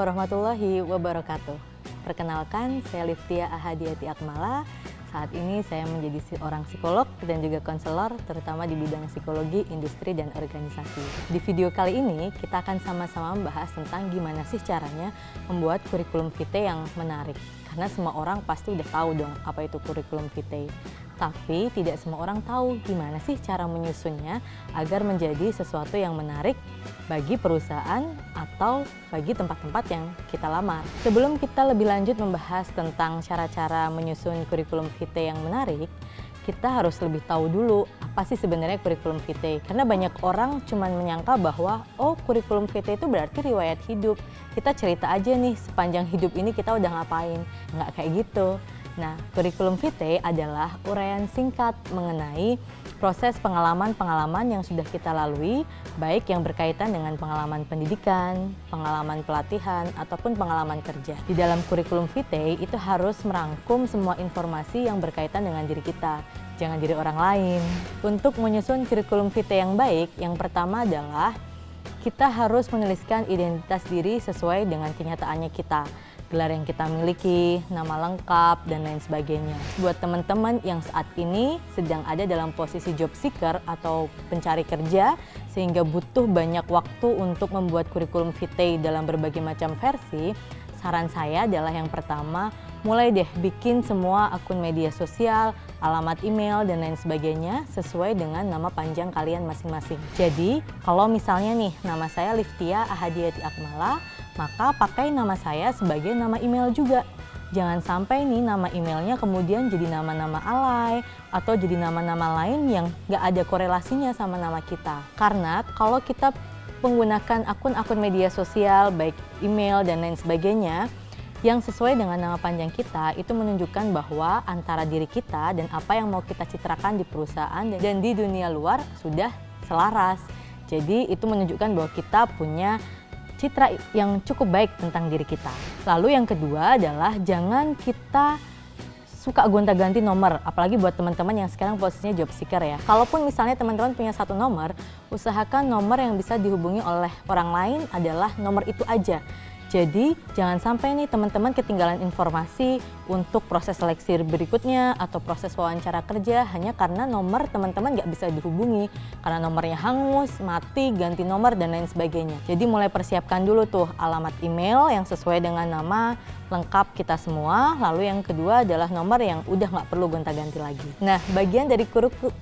warahmatullahi wabarakatuh. Perkenalkan, saya Liftia Ahadiati Akmala. Saat ini saya menjadi seorang psikolog dan juga konselor, terutama di bidang psikologi, industri, dan organisasi. Di video kali ini, kita akan sama-sama membahas tentang gimana sih caranya membuat kurikulum vitae yang menarik. Karena semua orang pasti udah tahu dong apa itu kurikulum vitae. Tapi tidak semua orang tahu gimana sih cara menyusunnya agar menjadi sesuatu yang menarik bagi perusahaan atau bagi tempat-tempat yang kita lamar. Sebelum kita lebih lanjut membahas tentang cara-cara menyusun kurikulum vitae yang menarik, kita harus lebih tahu dulu apa sih sebenarnya kurikulum vitae. Karena banyak orang cuma menyangka bahwa oh kurikulum vitae itu berarti riwayat hidup. Kita cerita aja nih sepanjang hidup ini kita udah ngapain. Nggak kayak gitu. Nah, kurikulum vitae adalah uraian singkat mengenai proses pengalaman-pengalaman yang sudah kita lalui, baik yang berkaitan dengan pengalaman pendidikan, pengalaman pelatihan, ataupun pengalaman kerja. Di dalam kurikulum vitae itu harus merangkum semua informasi yang berkaitan dengan diri kita, jangan diri orang lain. Untuk menyusun kurikulum vitae yang baik, yang pertama adalah kita harus menuliskan identitas diri sesuai dengan kenyataannya kita gelar yang kita miliki, nama lengkap, dan lain sebagainya. Buat teman-teman yang saat ini sedang ada dalam posisi job seeker atau pencari kerja, sehingga butuh banyak waktu untuk membuat kurikulum vitae dalam berbagai macam versi, saran saya adalah yang pertama, mulai deh bikin semua akun media sosial, alamat email, dan lain sebagainya sesuai dengan nama panjang kalian masing-masing. Jadi, kalau misalnya nih, nama saya Liftia Ahadiati Akmala, maka pakai nama saya sebagai nama email juga. Jangan sampai nih nama emailnya kemudian jadi nama-nama alay atau jadi nama-nama lain yang nggak ada korelasinya sama nama kita. Karena kalau kita menggunakan akun-akun media sosial, baik email dan lain sebagainya, yang sesuai dengan nama panjang kita itu menunjukkan bahwa antara diri kita dan apa yang mau kita citrakan di perusahaan dan di dunia luar sudah selaras. Jadi itu menunjukkan bahwa kita punya citra yang cukup baik tentang diri kita. Lalu yang kedua adalah jangan kita suka gonta-ganti nomor, apalagi buat teman-teman yang sekarang posisinya job seeker ya. Kalaupun misalnya teman-teman punya satu nomor, usahakan nomor yang bisa dihubungi oleh orang lain adalah nomor itu aja. Jadi jangan sampai nih teman-teman ketinggalan informasi untuk proses seleksi berikutnya atau proses wawancara kerja hanya karena nomor teman-teman nggak bisa dihubungi karena nomornya hangus, mati, ganti nomor dan lain sebagainya. Jadi mulai persiapkan dulu tuh alamat email yang sesuai dengan nama lengkap kita semua. Lalu yang kedua adalah nomor yang udah nggak perlu gonta-ganti lagi. Nah bagian dari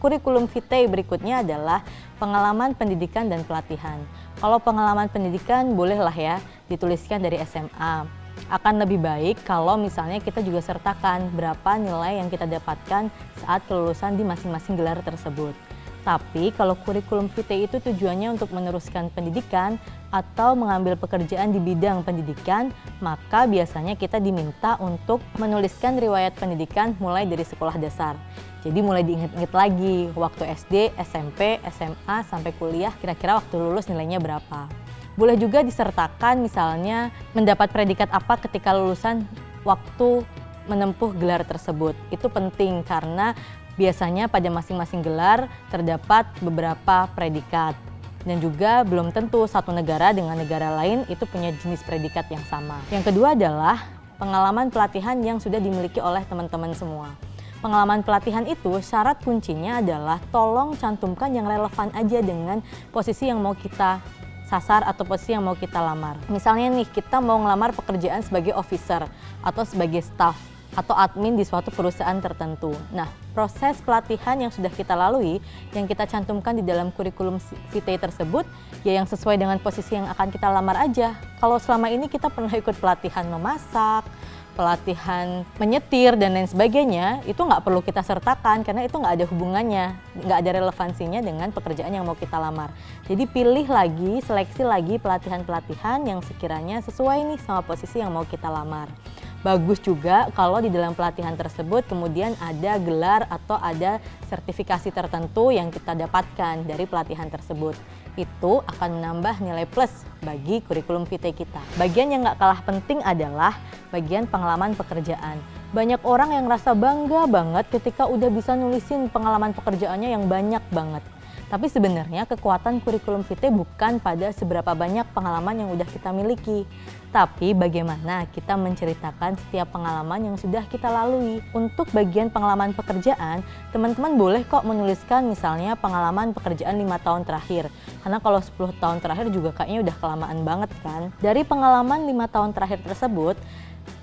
kurikulum vitae berikutnya adalah pengalaman pendidikan dan pelatihan. Kalau pengalaman pendidikan bolehlah ya dituliskan dari SMA. Akan lebih baik kalau misalnya kita juga sertakan berapa nilai yang kita dapatkan saat kelulusan di masing-masing gelar tersebut. Tapi kalau kurikulum vitae itu tujuannya untuk meneruskan pendidikan atau mengambil pekerjaan di bidang pendidikan, maka biasanya kita diminta untuk menuliskan riwayat pendidikan mulai dari sekolah dasar. Jadi mulai diingat-ingat lagi waktu SD, SMP, SMA sampai kuliah kira-kira waktu lulus nilainya berapa. Boleh juga disertakan misalnya mendapat predikat apa ketika lulusan waktu menempuh gelar tersebut. Itu penting karena biasanya pada masing-masing gelar terdapat beberapa predikat. Dan juga belum tentu satu negara dengan negara lain itu punya jenis predikat yang sama. Yang kedua adalah pengalaman pelatihan yang sudah dimiliki oleh teman-teman semua. Pengalaman pelatihan itu syarat kuncinya adalah tolong cantumkan yang relevan aja dengan posisi yang mau kita sasar atau posisi yang mau kita lamar. Misalnya nih, kita mau ngelamar pekerjaan sebagai officer atau sebagai staff atau admin di suatu perusahaan tertentu. Nah, proses pelatihan yang sudah kita lalui, yang kita cantumkan di dalam kurikulum vitae tersebut, ya yang sesuai dengan posisi yang akan kita lamar aja. Kalau selama ini kita pernah ikut pelatihan memasak, pelatihan menyetir dan lain sebagainya itu nggak perlu kita sertakan karena itu nggak ada hubungannya nggak ada relevansinya dengan pekerjaan yang mau kita lamar. Jadi pilih lagi seleksi lagi pelatihan-pelatihan yang sekiranya sesuai nih sama posisi yang mau kita lamar. Bagus juga kalau di dalam pelatihan tersebut kemudian ada gelar atau ada sertifikasi tertentu yang kita dapatkan dari pelatihan tersebut itu akan menambah nilai plus bagi kurikulum vitae kita. Bagian yang nggak kalah penting adalah bagian pengalaman pekerjaan. Banyak orang yang rasa bangga banget ketika udah bisa nulisin pengalaman pekerjaannya yang banyak banget. Tapi sebenarnya kekuatan kurikulum vitae bukan pada seberapa banyak pengalaman yang udah kita miliki, tapi bagaimana kita menceritakan setiap pengalaman yang sudah kita lalui. Untuk bagian pengalaman pekerjaan, teman-teman boleh kok menuliskan misalnya pengalaman pekerjaan lima tahun terakhir. Karena kalau 10 tahun terakhir juga kayaknya udah kelamaan banget kan. Dari pengalaman lima tahun terakhir tersebut,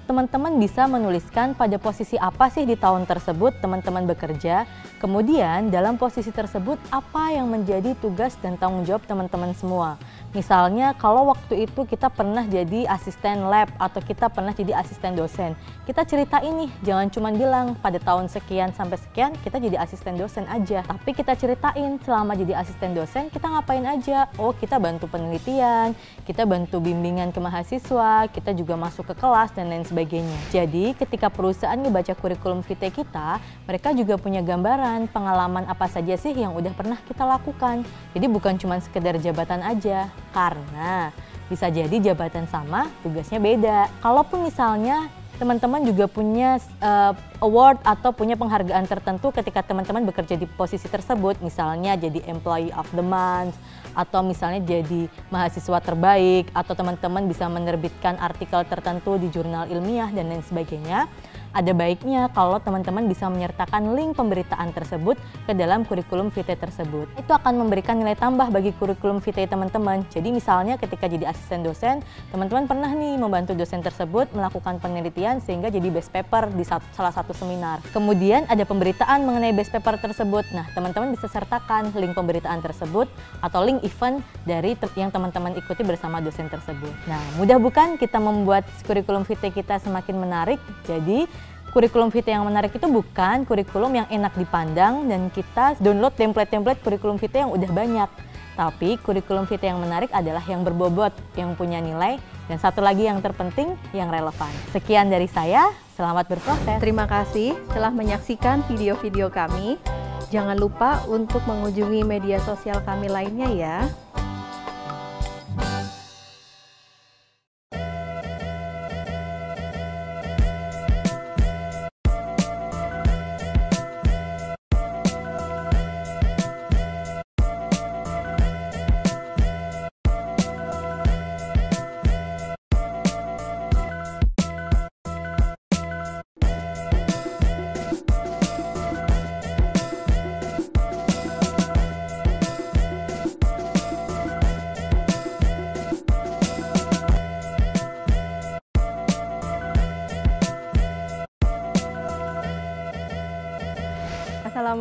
teman-teman bisa menuliskan pada posisi apa sih di tahun tersebut teman-teman bekerja, kemudian dalam posisi tersebut apa yang menjadi tugas dan tanggung jawab teman-teman semua. Misalnya kalau waktu itu kita pernah jadi asisten lab atau kita pernah jadi asisten dosen. Kita cerita ini, jangan cuma bilang pada tahun sekian sampai sekian kita jadi asisten dosen aja. Tapi kita ceritain selama jadi asisten dosen kita ngapain aja. Oh kita bantu penelitian, kita bantu bimbingan ke mahasiswa, kita juga masuk ke kelas dan lain sebagainya. Jadi ketika perusahaan ngebaca kurikulum vitae kita, mereka juga punya gambaran pengalaman apa saja sih yang udah pernah kita lakukan. Jadi bukan cuma sekedar jabatan aja karena bisa jadi jabatan sama, tugasnya beda. Kalaupun misalnya teman-teman juga punya uh, award atau punya penghargaan tertentu ketika teman-teman bekerja di posisi tersebut, misalnya jadi employee of the month atau misalnya jadi mahasiswa terbaik atau teman-teman bisa menerbitkan artikel tertentu di jurnal ilmiah dan lain sebagainya ada baiknya kalau teman-teman bisa menyertakan link pemberitaan tersebut ke dalam kurikulum vitae tersebut. Itu akan memberikan nilai tambah bagi kurikulum vitae teman-teman. Jadi misalnya ketika jadi asisten dosen, teman-teman pernah nih membantu dosen tersebut melakukan penelitian sehingga jadi best paper di salah satu seminar. Kemudian ada pemberitaan mengenai best paper tersebut. Nah, teman-teman bisa sertakan link pemberitaan tersebut atau link event dari yang teman-teman ikuti bersama dosen tersebut. Nah, mudah bukan kita membuat kurikulum vitae kita semakin menarik. Jadi, kurikulum vitae yang menarik itu bukan kurikulum yang enak dipandang dan kita download template-template kurikulum vitae yang udah banyak. Tapi kurikulum vitae yang menarik adalah yang berbobot, yang punya nilai, dan satu lagi yang terpenting, yang relevan. Sekian dari saya, selamat berproses. Terima kasih telah menyaksikan video-video kami. Jangan lupa untuk mengunjungi media sosial kami lainnya ya.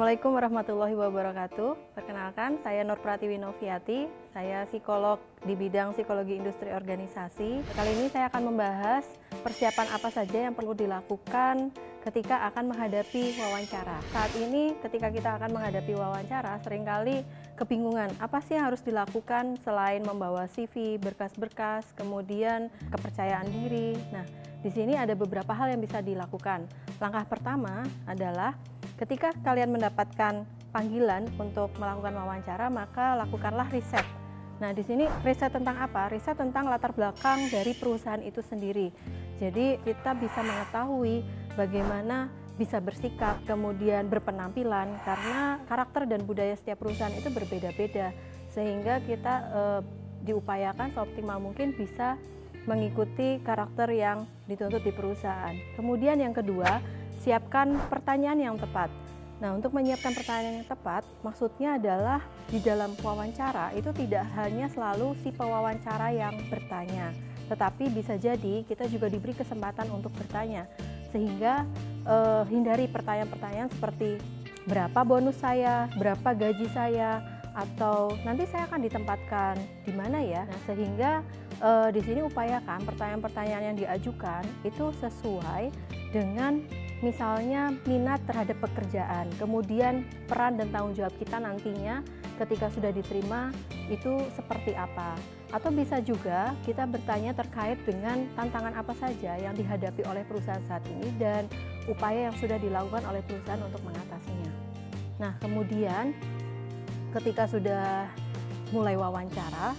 Assalamualaikum warahmatullahi wabarakatuh. Perkenalkan, saya Nur Pratiwi Noviati. Saya psikolog di bidang psikologi industri organisasi. Kali ini saya akan membahas persiapan apa saja yang perlu dilakukan ketika akan menghadapi wawancara. Saat ini ketika kita akan menghadapi wawancara, sering kali kebingungan apa sih yang harus dilakukan selain membawa CV, berkas-berkas, kemudian kepercayaan diri. Nah, di sini ada beberapa hal yang bisa dilakukan. Langkah pertama adalah Ketika kalian mendapatkan panggilan untuk melakukan wawancara, maka lakukanlah riset. Nah, di sini riset tentang apa? Riset tentang latar belakang dari perusahaan itu sendiri. Jadi, kita bisa mengetahui bagaimana bisa bersikap, kemudian berpenampilan karena karakter dan budaya setiap perusahaan itu berbeda-beda. Sehingga kita e, diupayakan seoptimal mungkin bisa mengikuti karakter yang dituntut di perusahaan. Kemudian yang kedua, siapkan pertanyaan yang tepat. Nah, untuk menyiapkan pertanyaan yang tepat, maksudnya adalah di dalam wawancara itu tidak hanya selalu si pewawancara yang bertanya, tetapi bisa jadi kita juga diberi kesempatan untuk bertanya, sehingga eh, hindari pertanyaan-pertanyaan seperti berapa bonus saya, berapa gaji saya, atau nanti saya akan ditempatkan di mana ya. Nah, sehingga eh, di sini upayakan pertanyaan-pertanyaan yang diajukan itu sesuai dengan misalnya minat terhadap pekerjaan, kemudian peran dan tanggung jawab kita nantinya ketika sudah diterima itu seperti apa. Atau bisa juga kita bertanya terkait dengan tantangan apa saja yang dihadapi oleh perusahaan saat ini dan upaya yang sudah dilakukan oleh perusahaan untuk mengatasinya. Nah, kemudian ketika sudah mulai wawancara,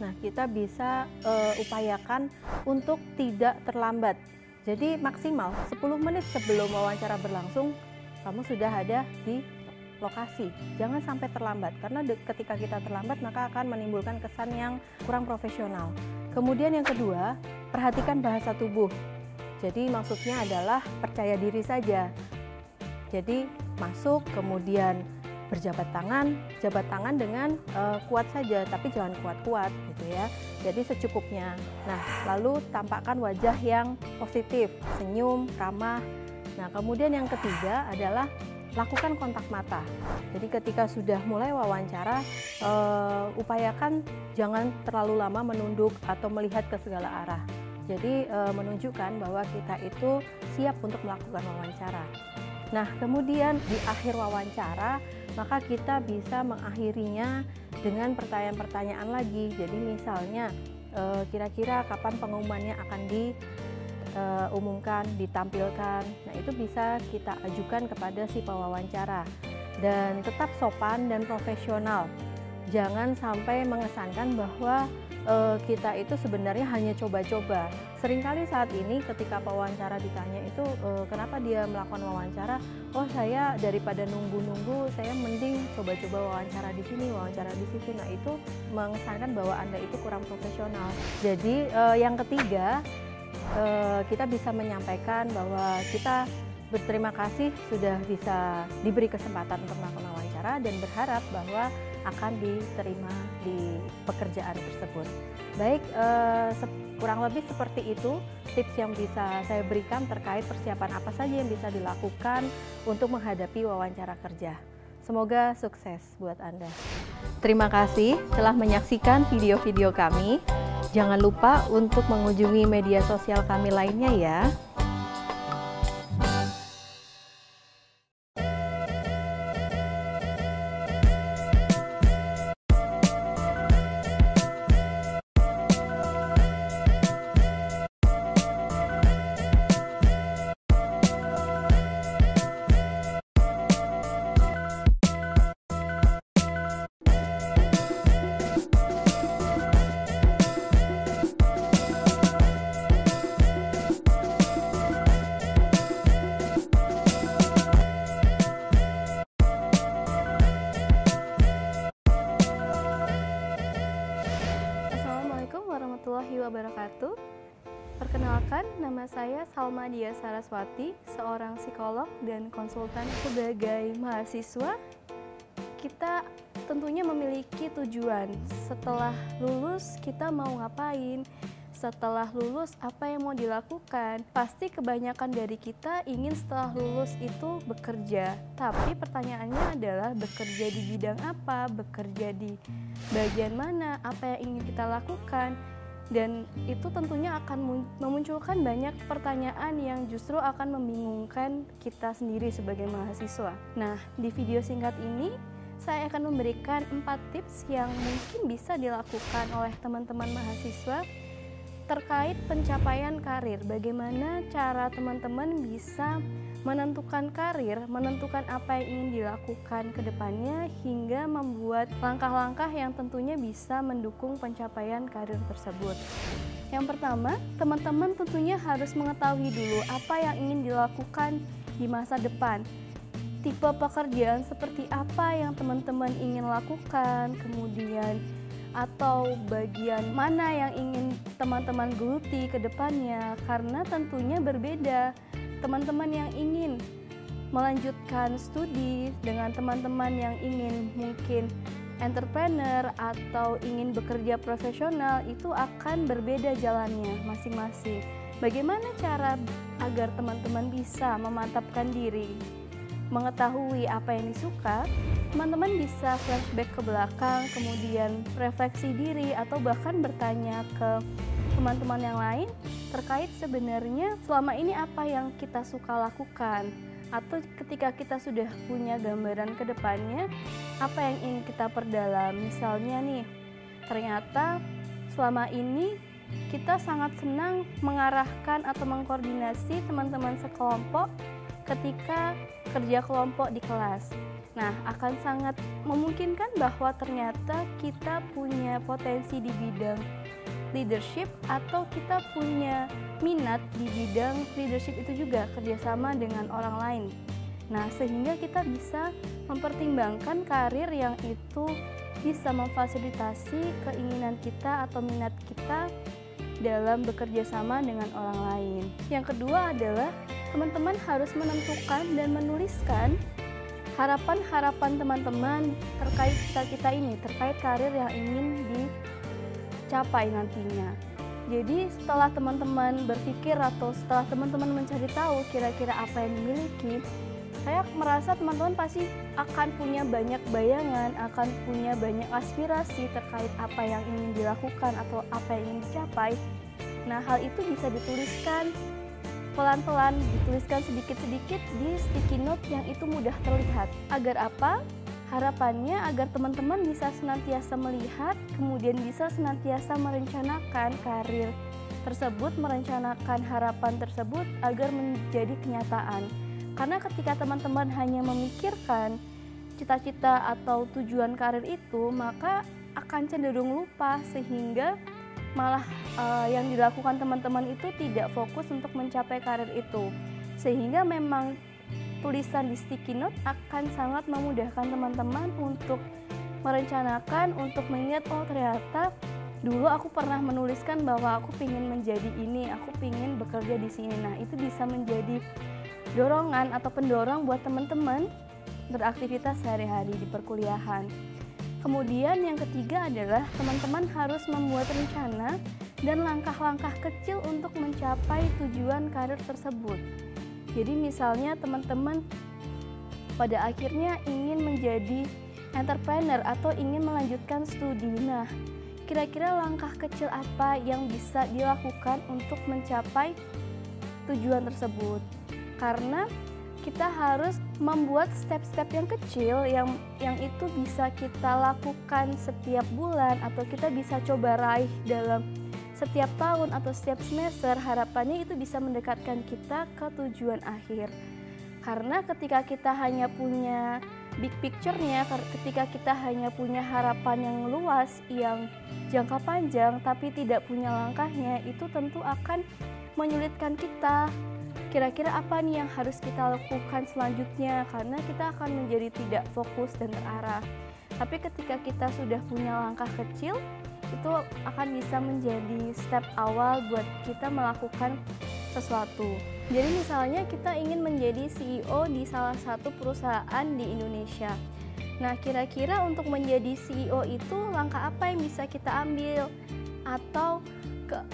nah kita bisa uh, upayakan untuk tidak terlambat jadi maksimal 10 menit sebelum wawancara berlangsung kamu sudah ada di lokasi. Jangan sampai terlambat karena ketika kita terlambat maka akan menimbulkan kesan yang kurang profesional. Kemudian yang kedua, perhatikan bahasa tubuh. Jadi maksudnya adalah percaya diri saja. Jadi masuk kemudian berjabat tangan, jabat tangan dengan uh, kuat saja, tapi jangan kuat-kuat gitu ya. Jadi secukupnya. Nah, lalu tampakkan wajah yang positif, senyum, ramah. Nah, kemudian yang ketiga adalah lakukan kontak mata. Jadi ketika sudah mulai wawancara, uh, upayakan jangan terlalu lama menunduk atau melihat ke segala arah. Jadi uh, menunjukkan bahwa kita itu siap untuk melakukan wawancara. Nah, kemudian di akhir wawancara, maka kita bisa mengakhirinya dengan pertanyaan-pertanyaan lagi. Jadi misalnya, eh, kira-kira kapan pengumumannya akan diumumkan, ditampilkan. Nah, itu bisa kita ajukan kepada si pewawancara. Dan tetap sopan dan profesional. Jangan sampai mengesankan bahwa uh, kita itu sebenarnya hanya coba-coba. Seringkali saat ini ketika pewawancara ditanya itu uh, kenapa dia melakukan wawancara, oh saya daripada nunggu-nunggu, saya mending coba-coba wawancara di sini, wawancara di situ. Nah itu mengesankan bahwa anda itu kurang profesional. Jadi uh, yang ketiga kita bisa menyampaikan bahwa kita berterima kasih sudah bisa diberi kesempatan untuk melakukan wawancara dan berharap bahwa akan diterima di pekerjaan tersebut. Baik, eh, kurang lebih seperti itu tips yang bisa saya berikan terkait persiapan apa saja yang bisa dilakukan untuk menghadapi wawancara kerja. Semoga sukses buat Anda. Terima kasih telah menyaksikan video-video kami. Jangan lupa untuk mengunjungi media sosial kami lainnya ya. Warahmatullahi wabarakatuh. Perkenalkan, nama saya Salma Dia Saraswati, seorang psikolog dan konsultan sebagai mahasiswa. Kita tentunya memiliki tujuan. Setelah lulus, kita mau ngapain? Setelah lulus, apa yang mau dilakukan? Pasti kebanyakan dari kita ingin setelah lulus itu bekerja. Tapi pertanyaannya adalah bekerja di bidang apa? Bekerja di bagian mana? Apa yang ingin kita lakukan? Dan itu tentunya akan memunculkan banyak pertanyaan yang justru akan membingungkan kita sendiri sebagai mahasiswa. Nah, di video singkat ini saya akan memberikan empat tips yang mungkin bisa dilakukan oleh teman-teman mahasiswa terkait pencapaian karir. Bagaimana cara teman-teman bisa menentukan karir, menentukan apa yang ingin dilakukan ke depannya hingga membuat langkah-langkah yang tentunya bisa mendukung pencapaian karir tersebut. Yang pertama, teman-teman tentunya harus mengetahui dulu apa yang ingin dilakukan di masa depan. Tipe pekerjaan seperti apa yang teman-teman ingin lakukan, kemudian atau bagian mana yang ingin teman-teman geluti ke depannya? Karena tentunya berbeda. Teman-teman yang ingin melanjutkan studi dengan teman-teman yang ingin mungkin entrepreneur atau ingin bekerja profesional itu akan berbeda jalannya masing-masing. Bagaimana cara agar teman-teman bisa memantapkan diri, mengetahui apa yang disuka? Teman-teman bisa flashback ke belakang, kemudian refleksi diri atau bahkan bertanya ke teman-teman yang lain terkait sebenarnya selama ini apa yang kita suka lakukan atau ketika kita sudah punya gambaran ke depannya apa yang ingin kita perdalam misalnya nih ternyata selama ini kita sangat senang mengarahkan atau mengkoordinasi teman-teman sekelompok ketika kerja kelompok di kelas. Nah, akan sangat memungkinkan bahwa ternyata kita punya potensi di bidang leadership atau kita punya minat di bidang leadership itu juga kerjasama dengan orang lain. Nah, sehingga kita bisa mempertimbangkan karir yang itu bisa memfasilitasi keinginan kita atau minat kita dalam bekerja sama dengan orang lain. Yang kedua adalah teman-teman harus menentukan dan menuliskan harapan-harapan teman-teman terkait kita-kita ini, terkait karir yang ingin dicapai nantinya. Jadi setelah teman-teman berpikir atau setelah teman-teman mencari tahu kira-kira apa yang dimiliki, saya merasa teman-teman pasti akan punya banyak bayangan, akan punya banyak aspirasi terkait apa yang ingin dilakukan atau apa yang ingin dicapai. Nah, hal itu bisa dituliskan pelan-pelan dituliskan sedikit-sedikit di sticky note yang itu mudah terlihat. Agar apa? Harapannya agar teman-teman bisa senantiasa melihat, kemudian bisa senantiasa merencanakan karir tersebut, merencanakan harapan tersebut agar menjadi kenyataan. Karena ketika teman-teman hanya memikirkan cita-cita atau tujuan karir itu, maka akan cenderung lupa sehingga malah uh, yang dilakukan teman-teman itu tidak fokus untuk mencapai karir itu. Sehingga memang tulisan di sticky note akan sangat memudahkan teman-teman untuk merencanakan untuk mengingat oh ternyata dulu aku pernah menuliskan bahwa aku ingin menjadi ini aku ingin bekerja di sini. Nah itu bisa menjadi dorongan atau pendorong buat teman-teman beraktivitas sehari-hari di perkuliahan Kemudian yang ketiga adalah teman-teman harus membuat rencana dan langkah-langkah kecil untuk mencapai tujuan karir tersebut. Jadi misalnya teman-teman pada akhirnya ingin menjadi entrepreneur atau ingin melanjutkan studi. Nah, kira-kira langkah kecil apa yang bisa dilakukan untuk mencapai tujuan tersebut? Karena kita harus membuat step-step yang kecil yang yang itu bisa kita lakukan setiap bulan atau kita bisa coba raih dalam setiap tahun atau setiap semester harapannya itu bisa mendekatkan kita ke tujuan akhir. Karena ketika kita hanya punya big picture-nya ketika kita hanya punya harapan yang luas yang jangka panjang tapi tidak punya langkahnya itu tentu akan menyulitkan kita kira-kira apa nih yang harus kita lakukan selanjutnya karena kita akan menjadi tidak fokus dan terarah. Tapi ketika kita sudah punya langkah kecil, itu akan bisa menjadi step awal buat kita melakukan sesuatu. Jadi misalnya kita ingin menjadi CEO di salah satu perusahaan di Indonesia. Nah, kira-kira untuk menjadi CEO itu langkah apa yang bisa kita ambil? Atau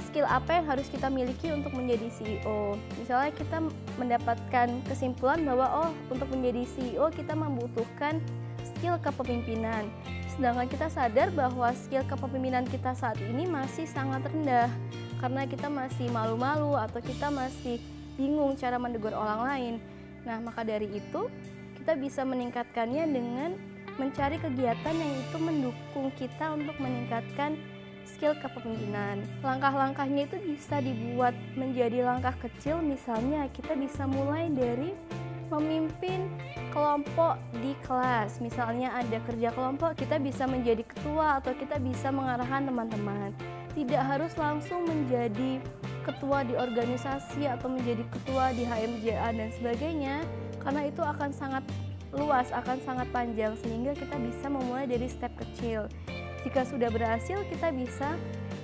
skill apa yang harus kita miliki untuk menjadi CEO. Misalnya kita mendapatkan kesimpulan bahwa oh untuk menjadi CEO kita membutuhkan skill kepemimpinan. Sedangkan kita sadar bahwa skill kepemimpinan kita saat ini masih sangat rendah karena kita masih malu-malu atau kita masih bingung cara menegur orang lain. Nah, maka dari itu kita bisa meningkatkannya dengan mencari kegiatan yang itu mendukung kita untuk meningkatkan skill kepemimpinan. Langkah-langkahnya itu bisa dibuat menjadi langkah kecil, misalnya kita bisa mulai dari memimpin kelompok di kelas. Misalnya ada kerja kelompok, kita bisa menjadi ketua atau kita bisa mengarahkan teman-teman. Tidak harus langsung menjadi ketua di organisasi atau menjadi ketua di HMJA dan sebagainya, karena itu akan sangat luas, akan sangat panjang sehingga kita bisa memulai dari step kecil. Jika sudah berhasil, kita bisa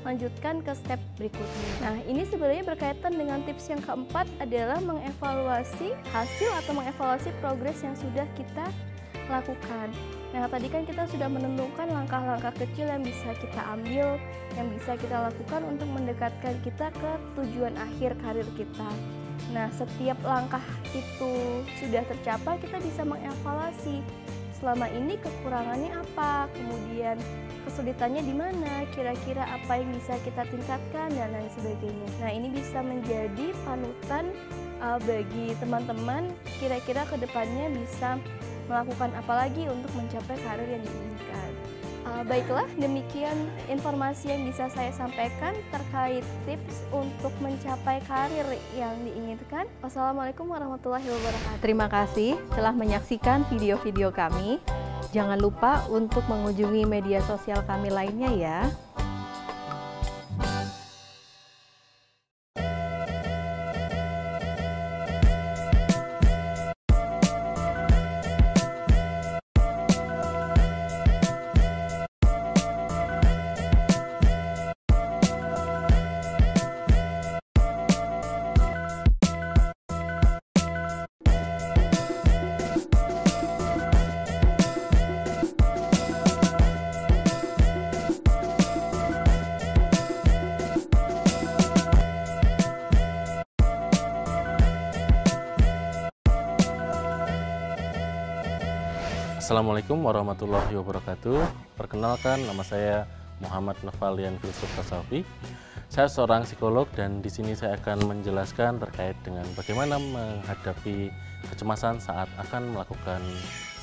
lanjutkan ke step berikutnya. Nah, ini sebenarnya berkaitan dengan tips yang keempat adalah mengevaluasi hasil atau mengevaluasi progres yang sudah kita lakukan. Nah, tadi kan kita sudah menentukan langkah-langkah kecil yang bisa kita ambil, yang bisa kita lakukan untuk mendekatkan kita ke tujuan akhir karir kita. Nah, setiap langkah itu sudah tercapai, kita bisa mengevaluasi selama ini kekurangannya apa, kemudian kesulitannya di mana, kira-kira apa yang bisa kita tingkatkan dan lain sebagainya. Nah, ini bisa menjadi panutan uh, bagi teman-teman kira-kira ke depannya bisa melakukan apa lagi untuk mencapai karir yang diinginkan. Uh, baiklah, demikian informasi yang bisa saya sampaikan terkait tips untuk mencapai karir yang diinginkan. Wassalamualaikum warahmatullahi wabarakatuh. Terima kasih telah menyaksikan video-video kami. Jangan lupa untuk mengunjungi media sosial kami lainnya ya. Assalamualaikum warahmatullahi wabarakatuh. Perkenalkan nama saya Muhammad Nafalian Filsuf Tasafi. Saya seorang psikolog dan di sini saya akan menjelaskan terkait dengan bagaimana menghadapi kecemasan saat akan melakukan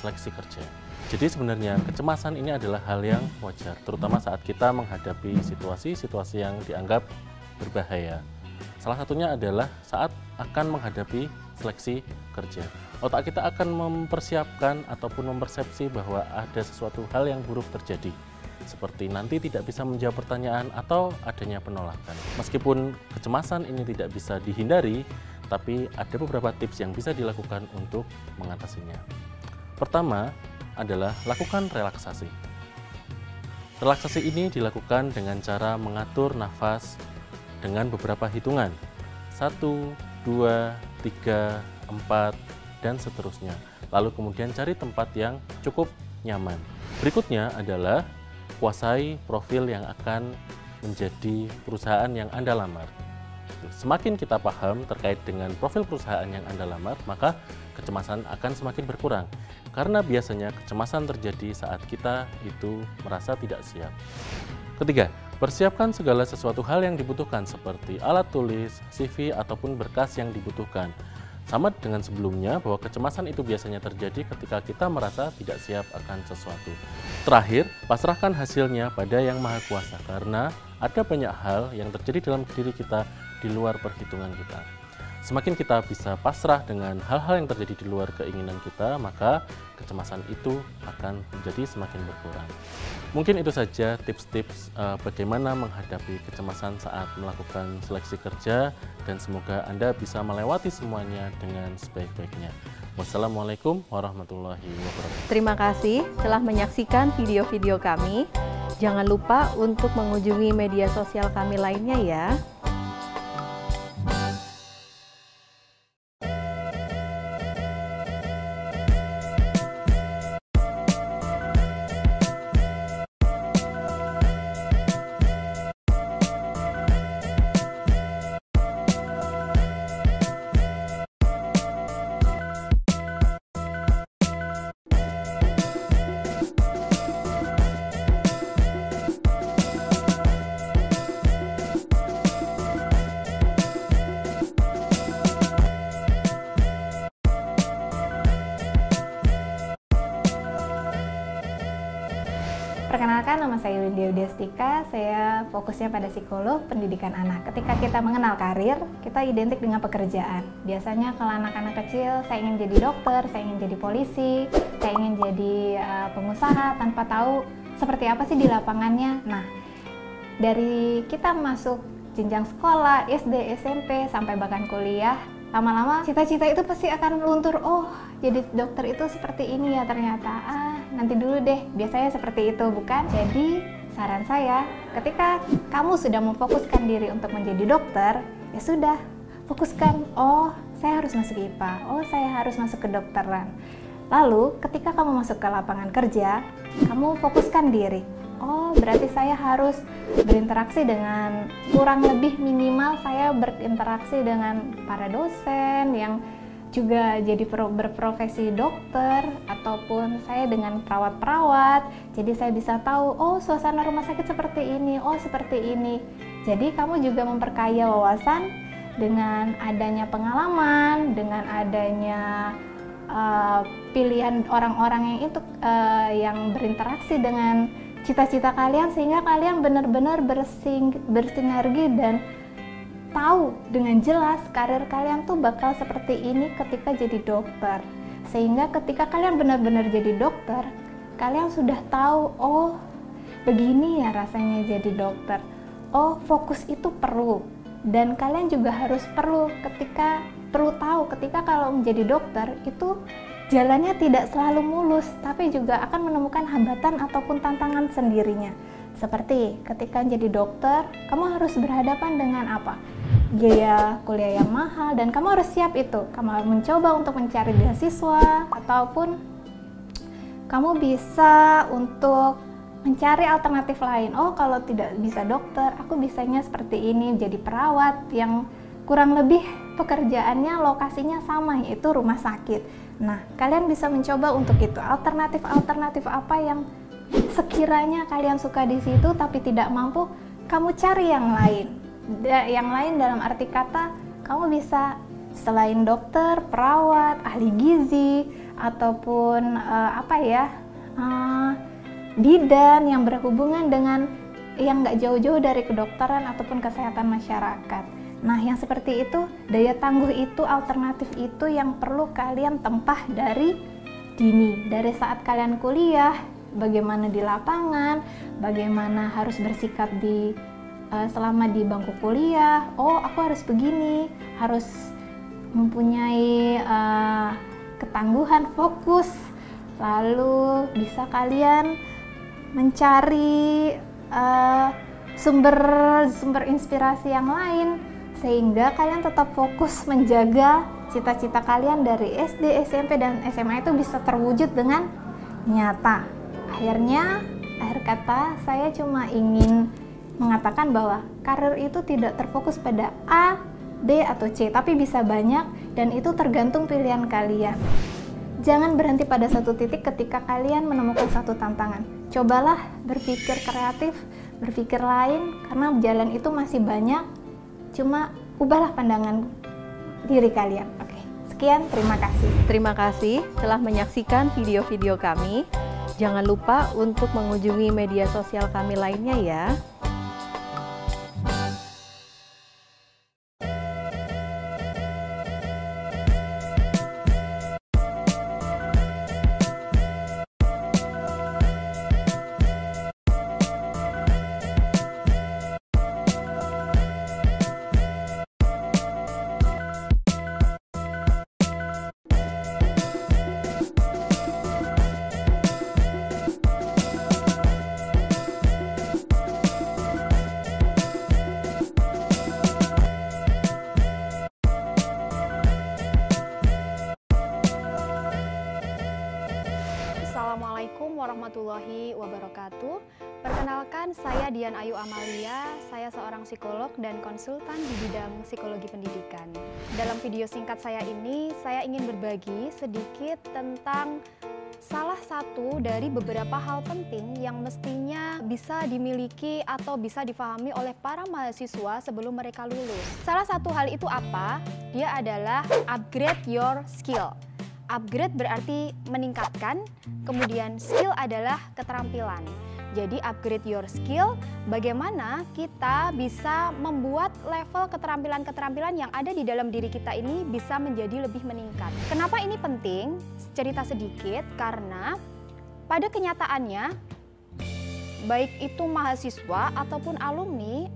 seleksi kerja. Jadi sebenarnya kecemasan ini adalah hal yang wajar, terutama saat kita menghadapi situasi-situasi yang dianggap berbahaya. Salah satunya adalah saat akan menghadapi seleksi kerja. Otak kita akan mempersiapkan ataupun mempersepsi bahwa ada sesuatu hal yang buruk terjadi seperti nanti tidak bisa menjawab pertanyaan atau adanya penolakan. Meskipun kecemasan ini tidak bisa dihindari, tapi ada beberapa tips yang bisa dilakukan untuk mengatasinya. Pertama adalah lakukan relaksasi. Relaksasi ini dilakukan dengan cara mengatur nafas dengan beberapa hitungan. 1, 2, 3, 4, dan seterusnya. Lalu kemudian cari tempat yang cukup nyaman. Berikutnya adalah kuasai profil yang akan menjadi perusahaan yang Anda lamar. Semakin kita paham terkait dengan profil perusahaan yang Anda lamar, maka kecemasan akan semakin berkurang. Karena biasanya kecemasan terjadi saat kita itu merasa tidak siap. Ketiga, persiapkan segala sesuatu hal yang dibutuhkan seperti alat tulis, CV, ataupun berkas yang dibutuhkan. Sama dengan sebelumnya bahwa kecemasan itu biasanya terjadi ketika kita merasa tidak siap akan sesuatu. Terakhir, pasrahkan hasilnya pada Yang Maha Kuasa karena ada banyak hal yang terjadi dalam diri kita di luar perhitungan kita. Semakin kita bisa pasrah dengan hal-hal yang terjadi di luar keinginan kita, maka kecemasan itu akan menjadi semakin berkurang. Mungkin itu saja tips-tips uh, bagaimana menghadapi kecemasan saat melakukan seleksi kerja dan semoga Anda bisa melewati semuanya dengan sebaik-baiknya. Wassalamualaikum warahmatullahi wabarakatuh. Terima kasih telah menyaksikan video-video kami. Jangan lupa untuk mengunjungi media sosial kami lainnya ya. Destika, saya fokusnya pada psikolog pendidikan anak. Ketika kita mengenal karir, kita identik dengan pekerjaan. Biasanya kalau anak-anak kecil, saya ingin jadi dokter, saya ingin jadi polisi, saya ingin jadi uh, pengusaha tanpa tahu seperti apa sih di lapangannya. Nah, dari kita masuk jenjang sekolah, SD, SMP, sampai bahkan kuliah, lama-lama cita-cita itu pasti akan luntur. Oh, jadi dokter itu seperti ini ya ternyata. Ah, nanti dulu deh, biasanya seperti itu bukan? Jadi saran saya, ketika kamu sudah memfokuskan diri untuk menjadi dokter, ya sudah, fokuskan, oh saya harus masuk IPA, oh saya harus masuk ke dokteran. Lalu ketika kamu masuk ke lapangan kerja, kamu fokuskan diri, oh berarti saya harus berinteraksi dengan kurang lebih minimal saya berinteraksi dengan para dosen yang juga jadi berprofesi dokter ataupun saya dengan perawat-perawat. Jadi saya bisa tahu oh suasana rumah sakit seperti ini oh seperti ini. Jadi kamu juga memperkaya wawasan dengan adanya pengalaman dengan adanya uh, pilihan orang-orang yang itu uh, yang berinteraksi dengan cita-cita kalian sehingga kalian benar-benar bersinergi dan tahu dengan jelas karir kalian tuh bakal seperti ini ketika jadi dokter. Sehingga ketika kalian benar-benar jadi dokter, kalian sudah tahu, oh begini ya rasanya jadi dokter. Oh, fokus itu perlu. Dan kalian juga harus perlu ketika perlu tahu ketika kalau menjadi dokter itu jalannya tidak selalu mulus, tapi juga akan menemukan hambatan ataupun tantangan sendirinya. Seperti ketika jadi dokter, kamu harus berhadapan dengan apa? biaya kuliah yang mahal dan kamu harus siap itu. Kamu mencoba untuk mencari beasiswa ataupun kamu bisa untuk mencari alternatif lain. Oh, kalau tidak bisa dokter, aku bisanya seperti ini jadi perawat yang kurang lebih pekerjaannya lokasinya sama yaitu rumah sakit. Nah, kalian bisa mencoba untuk itu. Alternatif-alternatif apa yang sekiranya kalian suka di situ tapi tidak mampu, kamu cari yang lain. Yang lain dalam arti kata, kamu bisa selain dokter, perawat, ahli gizi, ataupun uh, apa ya, uh, bidan yang berhubungan dengan yang nggak jauh-jauh dari kedokteran ataupun kesehatan masyarakat. Nah, yang seperti itu, daya tangguh itu, alternatif itu yang perlu kalian tempah dari dini. Dari saat kalian kuliah, bagaimana di lapangan, bagaimana harus bersikap di uh, selama di bangku kuliah. Oh, aku harus begini, harus mempunyai uh, ketangguhan, fokus. Lalu bisa kalian mencari uh, sumber sumber inspirasi yang lain sehingga kalian tetap fokus menjaga cita-cita kalian dari SD, SMP dan SMA itu bisa terwujud dengan nyata. Akhirnya, akhir kata saya cuma ingin mengatakan bahwa karir itu tidak terfokus pada A, D atau C, tapi bisa banyak dan itu tergantung pilihan kalian. Jangan berhenti pada satu titik ketika kalian menemukan satu tantangan. Cobalah berpikir kreatif, berpikir lain karena jalan itu masih banyak cuma ubahlah pandangan diri kalian. Oke, sekian, terima kasih. Terima kasih telah menyaksikan video-video kami. Jangan lupa untuk mengunjungi media sosial kami lainnya ya. Warahmatullahi wabarakatuh. Perkenalkan, saya Dian Ayu Amalia. Saya seorang psikolog dan konsultan di bidang psikologi pendidikan. Dalam video singkat saya ini, saya ingin berbagi sedikit tentang salah satu dari beberapa hal penting yang mestinya bisa dimiliki atau bisa difahami oleh para mahasiswa sebelum mereka lulus. Salah satu hal itu apa? Dia adalah upgrade your skill upgrade berarti meningkatkan, kemudian skill adalah keterampilan. Jadi upgrade your skill, bagaimana kita bisa membuat level keterampilan-keterampilan yang ada di dalam diri kita ini bisa menjadi lebih meningkat. Kenapa ini penting? Cerita sedikit karena pada kenyataannya baik itu mahasiswa ataupun alumni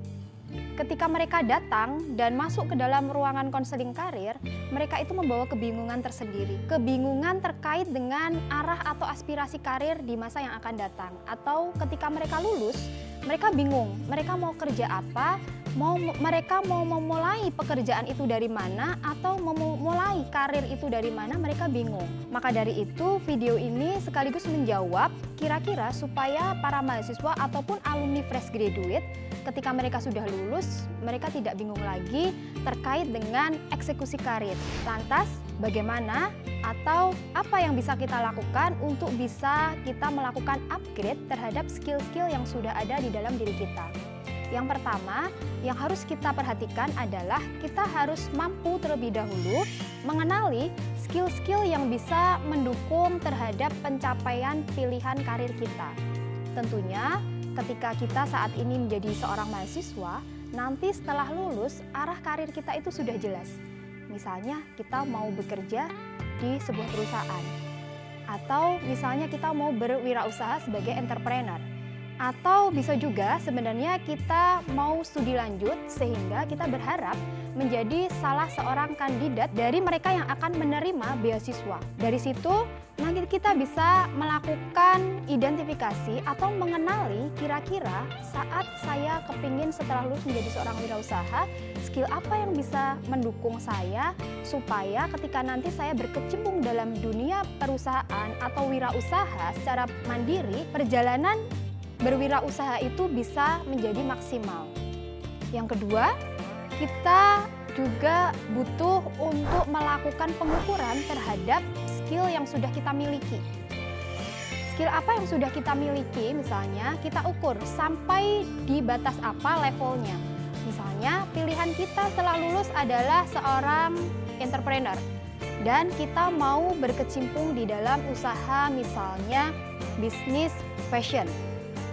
ketika mereka datang dan masuk ke dalam ruangan konseling karir, mereka itu membawa kebingungan tersendiri. Kebingungan terkait dengan arah atau aspirasi karir di masa yang akan datang. Atau ketika mereka lulus, mereka bingung, mereka mau kerja apa, mau mereka mau memulai pekerjaan itu dari mana atau memulai karir itu dari mana mereka bingung. Maka dari itu video ini sekaligus menjawab kira-kira supaya para mahasiswa ataupun alumni fresh graduate ketika mereka sudah lulus mereka tidak bingung lagi terkait dengan eksekusi karir. Lantas bagaimana atau apa yang bisa kita lakukan untuk bisa kita melakukan upgrade terhadap skill-skill yang sudah ada di dalam diri kita. Yang pertama, yang harus kita perhatikan adalah kita harus mampu terlebih dahulu mengenali skill-skill yang bisa mendukung terhadap pencapaian pilihan karir kita. Tentunya, ketika kita saat ini menjadi seorang mahasiswa, nanti setelah lulus, arah karir kita itu sudah jelas. Misalnya, kita mau bekerja di sebuah perusahaan, atau misalnya kita mau berwirausaha sebagai entrepreneur atau bisa juga sebenarnya kita mau studi lanjut sehingga kita berharap menjadi salah seorang kandidat dari mereka yang akan menerima beasiswa. Dari situ nanti kita bisa melakukan identifikasi atau mengenali kira-kira saat saya kepingin setelah lulus menjadi seorang wirausaha, skill apa yang bisa mendukung saya supaya ketika nanti saya berkecimpung dalam dunia perusahaan atau wirausaha secara mandiri, perjalanan berwirausaha itu bisa menjadi maksimal. Yang kedua, kita juga butuh untuk melakukan pengukuran terhadap skill yang sudah kita miliki. Skill apa yang sudah kita miliki, misalnya kita ukur sampai di batas apa levelnya. Misalnya pilihan kita setelah lulus adalah seorang entrepreneur dan kita mau berkecimpung di dalam usaha misalnya bisnis fashion.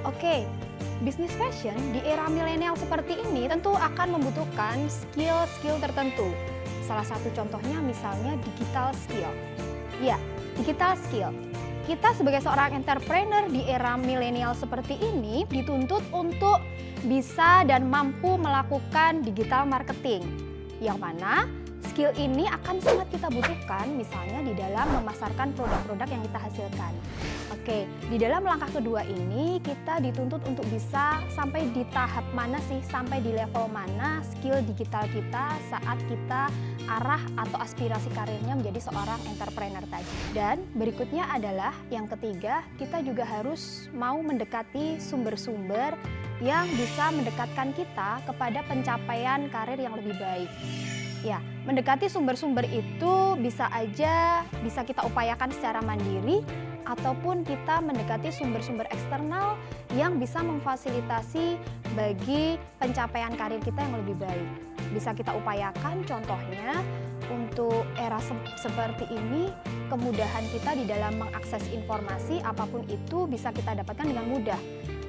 Oke, bisnis fashion di era milenial seperti ini tentu akan membutuhkan skill-skill tertentu. Salah satu contohnya misalnya digital skill. Ya, digital skill. Kita sebagai seorang entrepreneur di era milenial seperti ini dituntut untuk bisa dan mampu melakukan digital marketing. Yang mana skill ini akan sangat kita butuhkan misalnya di dalam memasarkan produk-produk yang kita hasilkan. Oke, di dalam langkah kedua ini kita dituntut untuk bisa sampai di tahap mana sih, sampai di level mana skill digital kita saat kita arah atau aspirasi karirnya menjadi seorang entrepreneur tadi. Dan berikutnya adalah yang ketiga, kita juga harus mau mendekati sumber-sumber yang bisa mendekatkan kita kepada pencapaian karir yang lebih baik. Ya, mendekati sumber-sumber itu bisa aja bisa kita upayakan secara mandiri ataupun kita mendekati sumber-sumber eksternal yang bisa memfasilitasi bagi pencapaian karir kita yang lebih baik. Bisa kita upayakan contohnya untuk era se seperti ini kemudahan kita di dalam mengakses informasi apa pun itu bisa kita dapatkan dengan mudah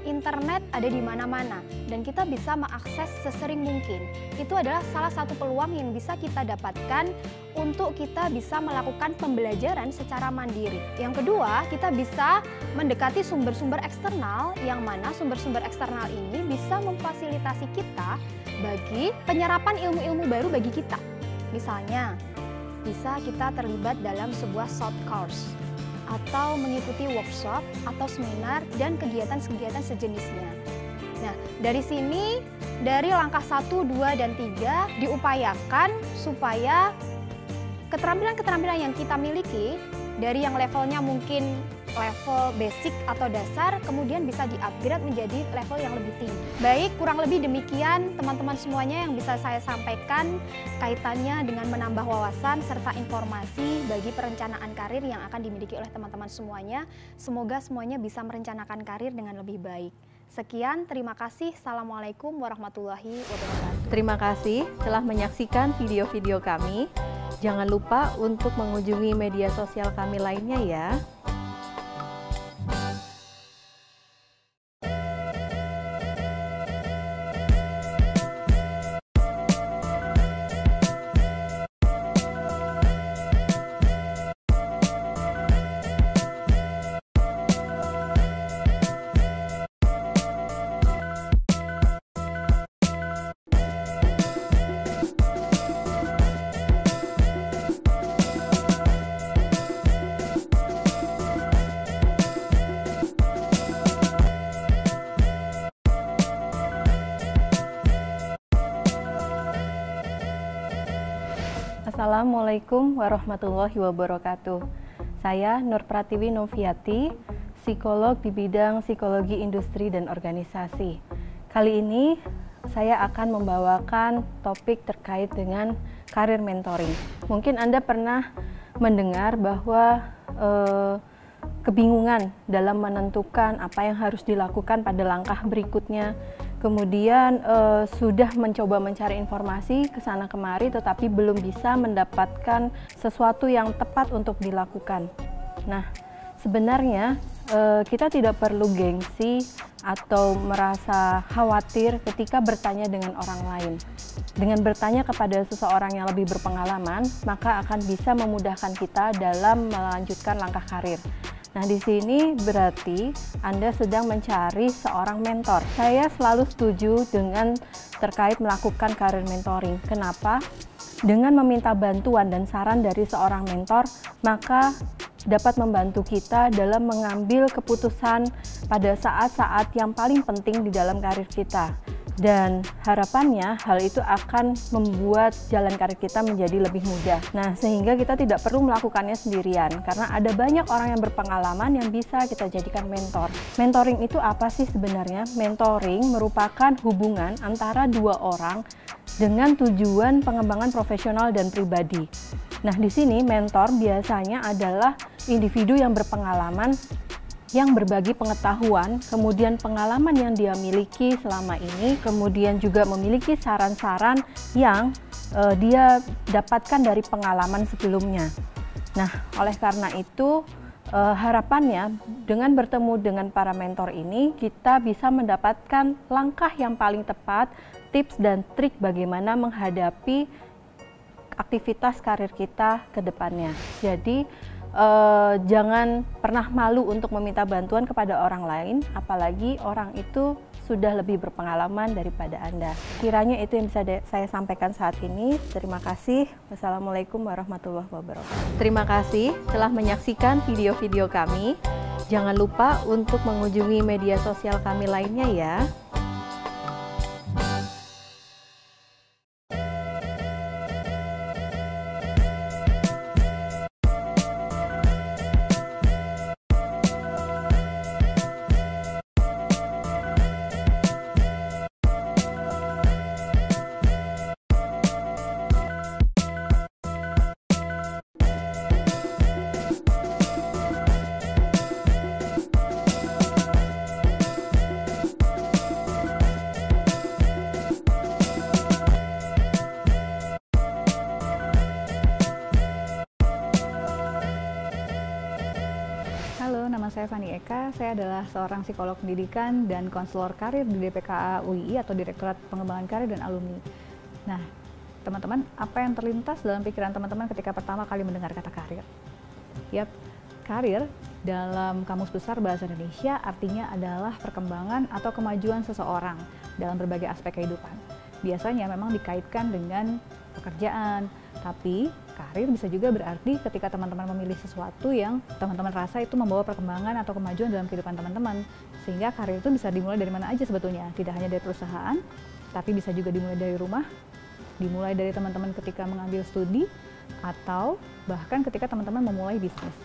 internet ada di mana-mana dan kita bisa mengakses sesering mungkin. Itu adalah salah satu peluang yang bisa kita dapatkan untuk kita bisa melakukan pembelajaran secara mandiri. Yang kedua, kita bisa mendekati sumber-sumber eksternal yang mana sumber-sumber eksternal ini bisa memfasilitasi kita bagi penyerapan ilmu-ilmu baru bagi kita. Misalnya, bisa kita terlibat dalam sebuah short course atau mengikuti workshop atau seminar dan kegiatan-kegiatan sejenisnya. Nah, dari sini dari langkah 1, 2 dan 3 diupayakan supaya keterampilan-keterampilan yang kita miliki dari yang levelnya mungkin level basic atau dasar kemudian bisa di-upgrade menjadi level yang lebih tinggi. Baik, kurang lebih demikian teman-teman semuanya yang bisa saya sampaikan kaitannya dengan menambah wawasan serta informasi bagi perencanaan karir yang akan dimiliki oleh teman-teman semuanya. Semoga semuanya bisa merencanakan karir dengan lebih baik. Sekian, terima kasih. Assalamualaikum warahmatullahi wabarakatuh. Terima kasih telah menyaksikan video-video kami. Jangan lupa untuk mengunjungi media sosial kami lainnya ya. Assalamualaikum warahmatullahi wabarakatuh. Saya Nur Pratiwi Noviati, psikolog di bidang psikologi industri dan organisasi. Kali ini saya akan membawakan topik terkait dengan karir mentoring. Mungkin Anda pernah mendengar bahwa eh, kebingungan dalam menentukan apa yang harus dilakukan pada langkah berikutnya kemudian uh, sudah mencoba mencari informasi ke sana kemari tetapi belum bisa mendapatkan sesuatu yang tepat untuk dilakukan. Nah, sebenarnya uh, kita tidak perlu gengsi atau merasa khawatir ketika bertanya dengan orang lain. Dengan bertanya kepada seseorang yang lebih berpengalaman, maka akan bisa memudahkan kita dalam melanjutkan langkah karir. Nah, di sini berarti Anda sedang mencari seorang mentor. Saya selalu setuju dengan terkait melakukan karir mentoring. Kenapa? Dengan meminta bantuan dan saran dari seorang mentor, maka dapat membantu kita dalam mengambil keputusan pada saat-saat yang paling penting di dalam karir kita dan harapannya hal itu akan membuat jalan karir kita menjadi lebih mudah. Nah, sehingga kita tidak perlu melakukannya sendirian karena ada banyak orang yang berpengalaman yang bisa kita jadikan mentor. Mentoring itu apa sih sebenarnya? Mentoring merupakan hubungan antara dua orang dengan tujuan pengembangan profesional dan pribadi. Nah, di sini mentor biasanya adalah individu yang berpengalaman yang berbagi pengetahuan, kemudian pengalaman yang dia miliki selama ini, kemudian juga memiliki saran-saran yang uh, dia dapatkan dari pengalaman sebelumnya. Nah, oleh karena itu uh, harapannya dengan bertemu dengan para mentor ini kita bisa mendapatkan langkah yang paling tepat, tips dan trik bagaimana menghadapi aktivitas karir kita ke depannya. Jadi uh, jangan pernah malu untuk meminta bantuan kepada orang lain, apalagi orang itu sudah lebih berpengalaman daripada Anda. Kiranya itu yang bisa saya sampaikan saat ini. Terima kasih. Wassalamualaikum warahmatullahi wabarakatuh. Terima kasih telah menyaksikan video-video kami. Jangan lupa untuk mengunjungi media sosial kami lainnya ya. Saya adalah seorang psikolog pendidikan dan konselor karir di DPKA UII atau Direktorat Pengembangan Karir dan Alumni. Nah, teman-teman, apa yang terlintas dalam pikiran teman-teman ketika pertama kali mendengar kata karir? Yap, karir dalam Kamus Besar Bahasa Indonesia artinya adalah perkembangan atau kemajuan seseorang dalam berbagai aspek kehidupan. Biasanya memang dikaitkan dengan pekerjaan, tapi karir bisa juga berarti ketika teman-teman memilih sesuatu yang teman-teman rasa itu membawa perkembangan atau kemajuan dalam kehidupan teman-teman. Sehingga karir itu bisa dimulai dari mana aja sebetulnya, tidak hanya dari perusahaan, tapi bisa juga dimulai dari rumah, dimulai dari teman-teman ketika mengambil studi, atau bahkan ketika teman-teman memulai bisnis.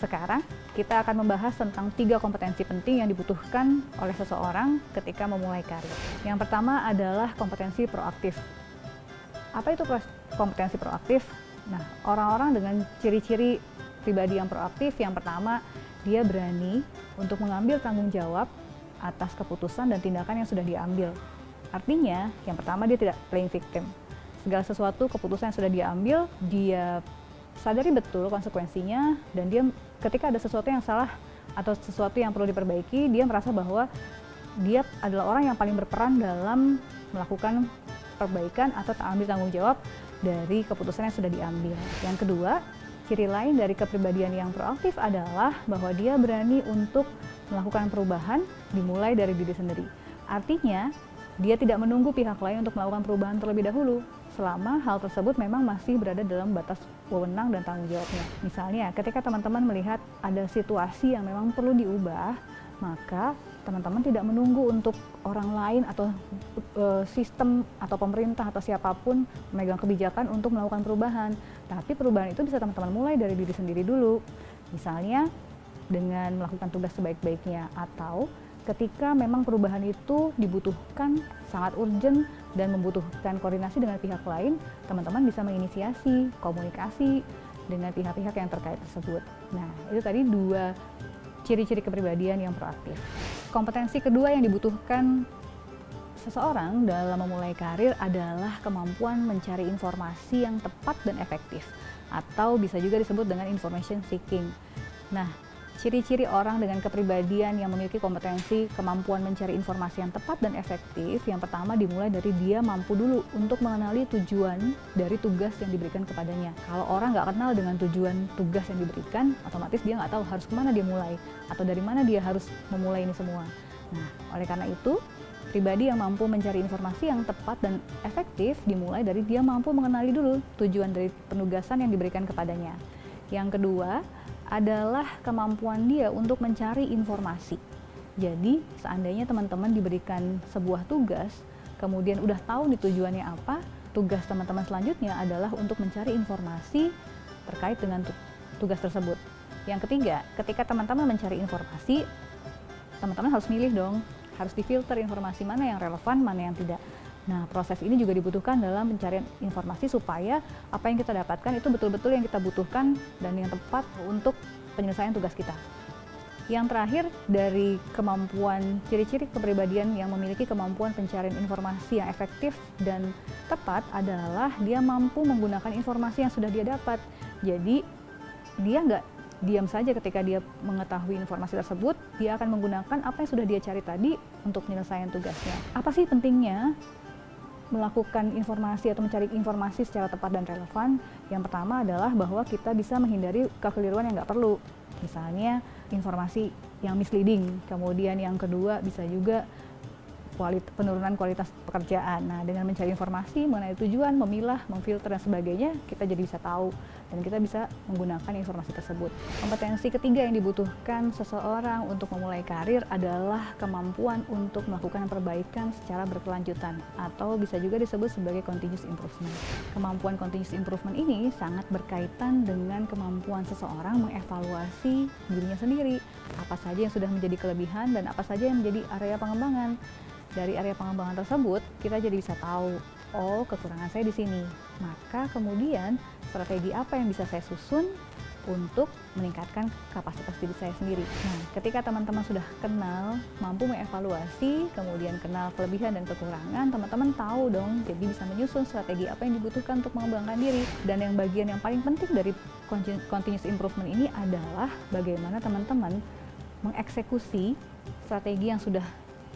Sekarang kita akan membahas tentang tiga kompetensi penting yang dibutuhkan oleh seseorang ketika memulai karir. Yang pertama adalah kompetensi proaktif. Apa itu kompetensi proaktif? Nah, orang-orang dengan ciri-ciri pribadi yang proaktif, yang pertama dia berani untuk mengambil tanggung jawab atas keputusan dan tindakan yang sudah diambil. Artinya, yang pertama dia tidak playing victim. Segala sesuatu keputusan yang sudah diambil, dia sadari betul konsekuensinya dan dia ketika ada sesuatu yang salah atau sesuatu yang perlu diperbaiki, dia merasa bahwa dia adalah orang yang paling berperan dalam melakukan perbaikan atau ambil tanggung jawab dari keputusan yang sudah diambil. Yang kedua, ciri lain dari kepribadian yang proaktif adalah bahwa dia berani untuk melakukan perubahan dimulai dari diri sendiri. Artinya, dia tidak menunggu pihak lain untuk melakukan perubahan terlebih dahulu, selama hal tersebut memang masih berada dalam batas wewenang dan tanggung jawabnya. Misalnya, ketika teman-teman melihat ada situasi yang memang perlu diubah, maka teman-teman tidak menunggu untuk orang lain atau e, sistem atau pemerintah atau siapa pun memegang kebijakan untuk melakukan perubahan. Tapi perubahan itu bisa teman-teman mulai dari diri sendiri dulu. Misalnya dengan melakukan tugas sebaik-baiknya atau ketika memang perubahan itu dibutuhkan sangat urgent dan membutuhkan koordinasi dengan pihak lain, teman-teman bisa menginisiasi komunikasi dengan pihak-pihak yang terkait tersebut. Nah, itu tadi dua ciri-ciri kepribadian yang proaktif. Kompetensi kedua yang dibutuhkan seseorang dalam memulai karir adalah kemampuan mencari informasi yang tepat dan efektif atau bisa juga disebut dengan information seeking. Nah, Ciri-ciri orang dengan kepribadian yang memiliki kompetensi, kemampuan mencari informasi yang tepat dan efektif, yang pertama dimulai dari dia mampu dulu untuk mengenali tujuan dari tugas yang diberikan kepadanya. Kalau orang nggak kenal dengan tujuan tugas yang diberikan, otomatis dia nggak tahu harus ke mana dia mulai, atau dari mana dia harus memulai ini semua. Nah, oleh karena itu, pribadi yang mampu mencari informasi yang tepat dan efektif dimulai dari dia mampu mengenali dulu tujuan dari penugasan yang diberikan kepadanya. Yang kedua, adalah kemampuan dia untuk mencari informasi. Jadi, seandainya teman-teman diberikan sebuah tugas, kemudian udah tahu nih tujuannya apa, tugas teman-teman selanjutnya adalah untuk mencari informasi terkait dengan tugas tersebut. Yang ketiga, ketika teman-teman mencari informasi, teman-teman harus milih dong, harus difilter informasi mana yang relevan, mana yang tidak. Nah, proses ini juga dibutuhkan dalam pencarian informasi supaya apa yang kita dapatkan itu betul-betul yang kita butuhkan dan yang tepat untuk penyelesaian tugas kita. Yang terakhir dari kemampuan ciri-ciri kepribadian yang memiliki kemampuan pencarian informasi yang efektif dan tepat adalah dia mampu menggunakan informasi yang sudah dia dapat. Jadi dia nggak diam saja ketika dia mengetahui informasi tersebut, dia akan menggunakan apa yang sudah dia cari tadi untuk penyelesaian tugasnya. Apa sih pentingnya melakukan informasi atau mencari informasi secara tepat dan relevan? Yang pertama adalah bahwa kita bisa menghindari kekeliruan yang nggak perlu. Misalnya informasi yang misleading. Kemudian yang kedua bisa juga kualit penurunan kualitas pekerjaan. Nah, dengan mencari informasi mengenai tujuan, memilah, memfilter dan sebagainya, kita jadi bisa tahu dan kita bisa menggunakan informasi tersebut. Kompetensi ketiga yang dibutuhkan seseorang untuk memulai karir adalah kemampuan untuk melakukan perbaikan secara berkelanjutan atau bisa juga disebut sebagai continuous improvement. Kemampuan continuous improvement ini sangat berkaitan dengan kemampuan seseorang mengevaluasi dirinya sendiri, apa saja yang sudah menjadi kelebihan dan apa saja yang menjadi area pengembangan dari area pengembangan tersebut kita jadi bisa tahu oh kekurangan saya di sini maka kemudian strategi apa yang bisa saya susun untuk meningkatkan kapasitas diri saya sendiri. Nah, ketika teman-teman sudah kenal, mampu mengevaluasi, kemudian kenal kelebihan dan kekurangan, teman-teman tahu dong, jadi bisa menyusun strategi apa yang dibutuhkan untuk mengembangkan diri. Dan yang bagian yang paling penting dari continuous improvement ini adalah bagaimana teman-teman mengeksekusi strategi yang sudah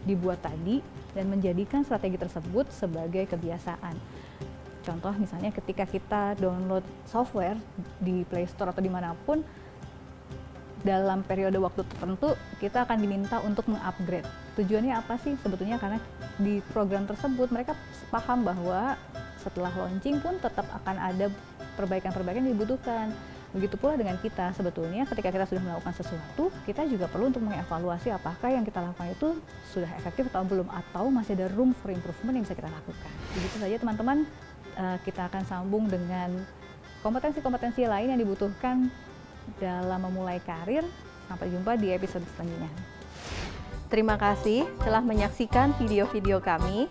dibuat tadi dan menjadikan strategi tersebut sebagai kebiasaan. Contoh misalnya ketika kita download software di Play Store atau di mana pun, dalam periode waktu tertentu kita akan diminta untuk mengupgrade. Tujuannya apa sih? Sebetulnya karena di program tersebut mereka paham bahwa setelah launching pun tetap akan ada perbaikan-perbaikan yang dibutuhkan. Begitu pula dengan kita, sebetulnya ketika kita sudah melakukan sesuatu, kita juga perlu untuk mengevaluasi apakah yang kita lakukan itu sudah efektif atau belum, atau masih ada room for improvement yang bisa kita lakukan. Begitu saja teman-teman, eh, kita akan sambung dengan kompetensi-kompetensi lain yang dibutuhkan dalam memulai karir. Sampai jumpa di episode selanjutnya. Terima kasih telah menyaksikan video-video kami.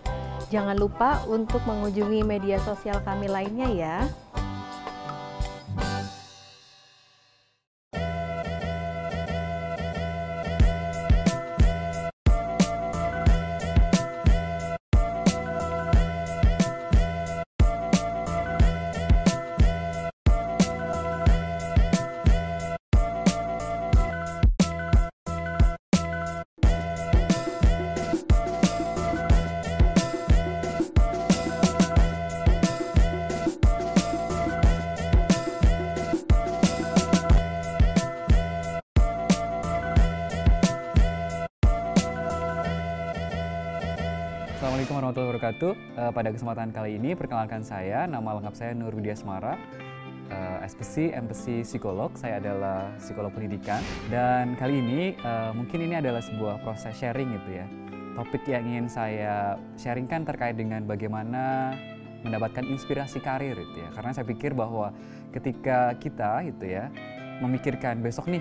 Jangan lupa untuk mengunjungi media sosial kami lainnya ya. Wabarakatuh. Uh, pada kesempatan kali ini, perkenalkan saya, nama lengkap saya Nur Widya Semara, uh, SPC, MPC Psikolog. Saya adalah psikolog pendidikan. Dan kali ini, uh, mungkin ini adalah sebuah proses sharing gitu ya. Topik yang ingin saya sharingkan terkait dengan bagaimana mendapatkan inspirasi karir gitu ya. Karena saya pikir bahwa ketika kita gitu ya, memikirkan besok nih,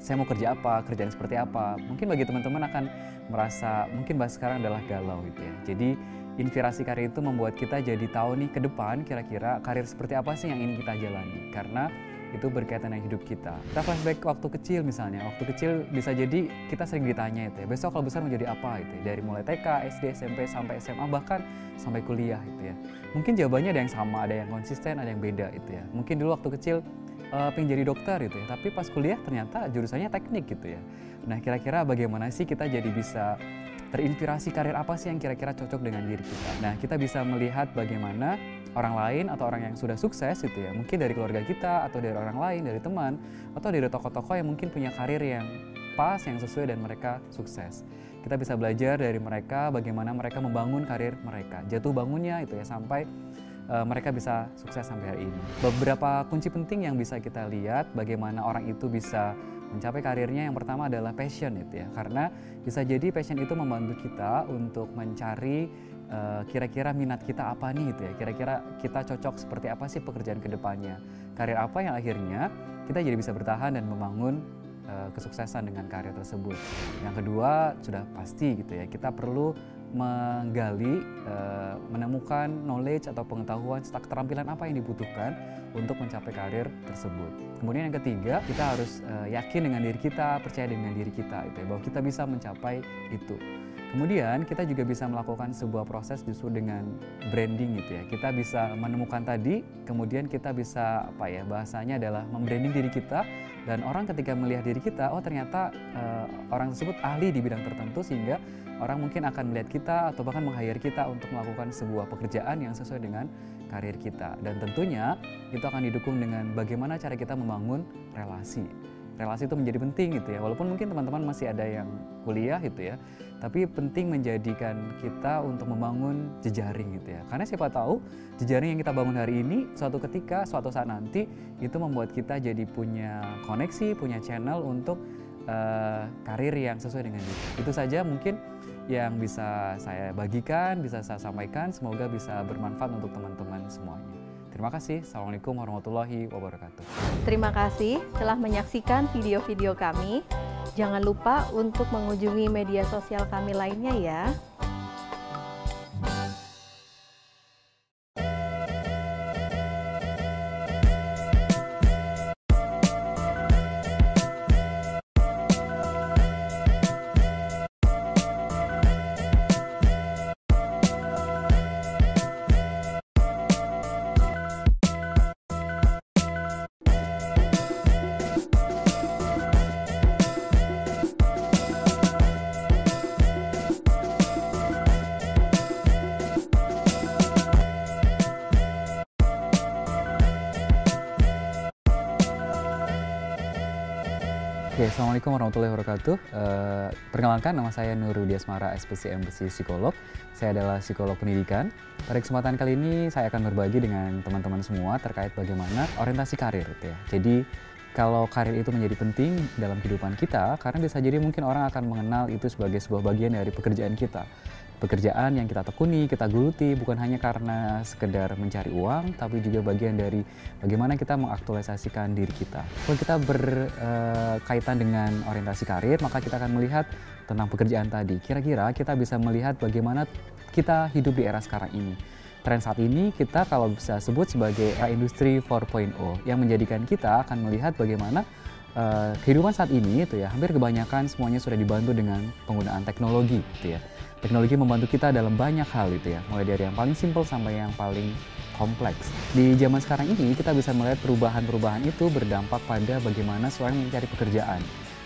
saya mau kerja apa, kerjaan seperti apa. Mungkin bagi teman-teman akan merasa mungkin bahas sekarang adalah galau gitu ya. Jadi inspirasi karir itu membuat kita jadi tahu nih ke depan kira-kira karir seperti apa sih yang ingin kita jalani. Karena itu berkaitan dengan hidup kita. Kita flashback waktu kecil misalnya, waktu kecil bisa jadi kita sering ditanya itu ya, besok kalau besar menjadi apa itu ya, dari mulai TK, SD, SMP, sampai SMA, bahkan sampai kuliah itu ya. Mungkin jawabannya ada yang sama, ada yang konsisten, ada yang beda itu ya. Mungkin dulu waktu kecil uh, pengen jadi dokter gitu ya, tapi pas kuliah ternyata jurusannya teknik gitu ya. Nah kira-kira bagaimana sih kita jadi bisa terinspirasi karir apa sih yang kira-kira cocok dengan diri kita. Nah kita bisa melihat bagaimana orang lain atau orang yang sudah sukses gitu ya, mungkin dari keluarga kita atau dari orang lain, dari teman, atau dari tokoh-tokoh yang mungkin punya karir yang pas, yang sesuai dan mereka sukses. Kita bisa belajar dari mereka bagaimana mereka membangun karir mereka, jatuh bangunnya itu ya sampai uh, mereka bisa sukses sampai hari ini. Beberapa kunci penting yang bisa kita lihat bagaimana orang itu bisa mencapai karirnya yang pertama adalah passion itu ya. Karena bisa jadi passion itu membantu kita untuk mencari kira kira-kira minat kita apa nih gitu ya. Kira-kira kita cocok seperti apa sih pekerjaan ke depannya karir apa yang akhirnya kita jadi bisa bertahan dan membangun uh, kesuksesan dengan karir tersebut. Yang kedua sudah pasti gitu ya kita perlu menggali, uh, menemukan knowledge atau pengetahuan serta keterampilan apa yang dibutuhkan untuk mencapai karir tersebut. Kemudian yang ketiga, kita harus uh, yakin dengan diri kita, percaya dengan diri kita, itu ya, bahwa kita bisa mencapai itu. Kemudian kita juga bisa melakukan sebuah proses justru dengan branding gitu ya. Kita bisa menemukan tadi, kemudian kita bisa apa ya bahasanya adalah membranding diri kita dan orang ketika melihat diri kita, oh ternyata uh, orang tersebut ahli di bidang tertentu sehingga orang mungkin akan melihat kita atau bahkan meng-hire kita untuk melakukan sebuah pekerjaan yang sesuai dengan karir kita. Dan tentunya itu akan didukung dengan bagaimana cara kita membangun relasi. Relasi itu menjadi penting gitu ya. Walaupun mungkin teman-teman masih ada yang kuliah gitu ya, tapi penting menjadikan kita untuk membangun jejaring gitu ya. Karena siapa tahu jejaring yang kita bangun hari ini suatu ketika, suatu saat nanti itu membuat kita jadi punya koneksi, punya channel untuk uh, karir yang sesuai dengan itu. Itu saja mungkin yang bisa saya bagikan, bisa saya sampaikan. Semoga bisa bermanfaat untuk teman-teman semuanya. Terima kasih. Assalamualaikum warahmatullahi wabarakatuh. Terima kasih telah menyaksikan video-video kami. Jangan lupa untuk mengunjungi media sosial kami lainnya ya. Assalamualaikum warahmatullahi wabarakatuh. Uh, perkenalkan, nama saya Nurudi Asmara, SPC MPC Psikolog. Saya adalah psikolog pendidikan. Pada kesempatan kali ini, saya akan berbagi dengan teman-teman semua terkait bagaimana orientasi karir. Gitu ya. Jadi, kalau karir itu menjadi penting dalam kehidupan kita, karena bisa jadi mungkin orang akan mengenal itu sebagai sebuah bagian dari pekerjaan kita pekerjaan yang kita tekuni, kita geluti bukan hanya karena sekedar mencari uang, tapi juga bagian dari bagaimana kita mengaktualisasikan diri kita. Kalau kita berkaitan dengan orientasi karir, maka kita akan melihat tentang pekerjaan tadi. Kira-kira kita bisa melihat bagaimana kita hidup di era sekarang ini. Tren saat ini kita kalau bisa sebut sebagai era industri 4.0 yang menjadikan kita akan melihat bagaimana uh, kehidupan saat ini itu ya hampir kebanyakan semuanya sudah dibantu dengan penggunaan teknologi gitu ya teknologi membantu kita dalam banyak hal itu ya, mulai dari yang paling simpel sampai yang paling kompleks. Di zaman sekarang ini kita bisa melihat perubahan-perubahan itu berdampak pada bagaimana seorang mencari pekerjaan.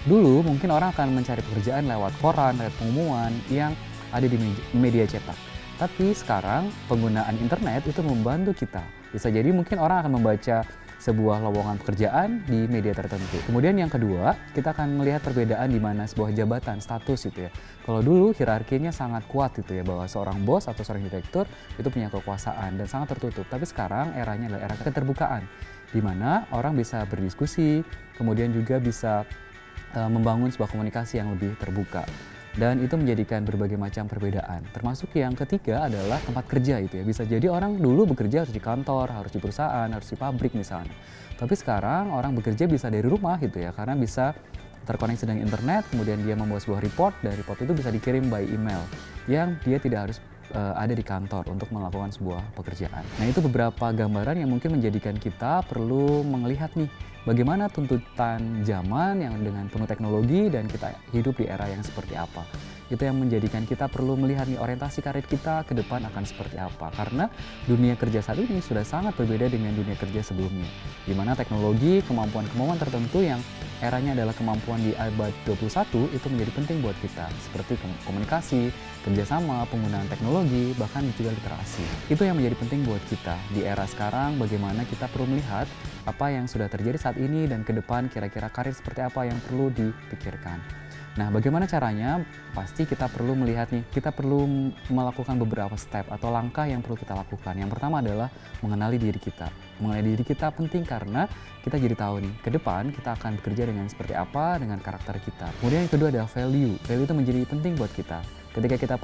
Dulu mungkin orang akan mencari pekerjaan lewat koran, lewat pengumuman yang ada di media cetak. Tapi sekarang penggunaan internet itu membantu kita. Bisa jadi mungkin orang akan membaca sebuah lowongan pekerjaan di media tertentu. Kemudian yang kedua, kita akan melihat perbedaan di mana sebuah jabatan, status itu ya. Kalau dulu hierarkinya sangat kuat itu ya, bahwa seorang bos atau seorang direktur itu punya kekuasaan dan sangat tertutup. Tapi sekarang eranya adalah era keterbukaan, di mana orang bisa berdiskusi, kemudian juga bisa uh, membangun sebuah komunikasi yang lebih terbuka dan itu menjadikan berbagai macam perbedaan. Termasuk yang ketiga adalah tempat kerja itu ya. Bisa jadi orang dulu bekerja harus di kantor, harus di perusahaan, harus di pabrik misalnya. Tapi sekarang orang bekerja bisa dari rumah gitu ya, karena bisa terkoneksi dengan internet, kemudian dia membuat sebuah report, dan report itu bisa dikirim by email yang dia tidak harus uh, ada di kantor untuk melakukan sebuah pekerjaan. Nah itu beberapa gambaran yang mungkin menjadikan kita perlu melihat nih bagaimana tuntutan zaman yang dengan penuh teknologi dan kita hidup di era yang seperti apa. Itu yang menjadikan kita perlu melihat nih orientasi karir kita ke depan akan seperti apa. Karena dunia kerja saat ini sudah sangat berbeda dengan dunia kerja sebelumnya. Di mana teknologi, kemampuan-kemampuan tertentu yang eranya adalah kemampuan di abad 21 itu menjadi penting buat kita. Seperti komunikasi, kerjasama, penggunaan teknologi, bahkan juga literasi. Itu yang menjadi penting buat kita. Di era sekarang bagaimana kita perlu melihat apa yang sudah terjadi saat ini dan ke depan kira-kira karir seperti apa yang perlu dipikirkan. Nah, bagaimana caranya? Pasti kita perlu melihat nih, kita perlu melakukan beberapa step atau langkah yang perlu kita lakukan. Yang pertama adalah mengenali diri kita. Mengenali diri kita penting karena kita jadi tahu nih, ke depan kita akan bekerja dengan seperti apa, dengan karakter kita. Kemudian yang kedua adalah value. Value itu menjadi penting buat kita. Ketika kita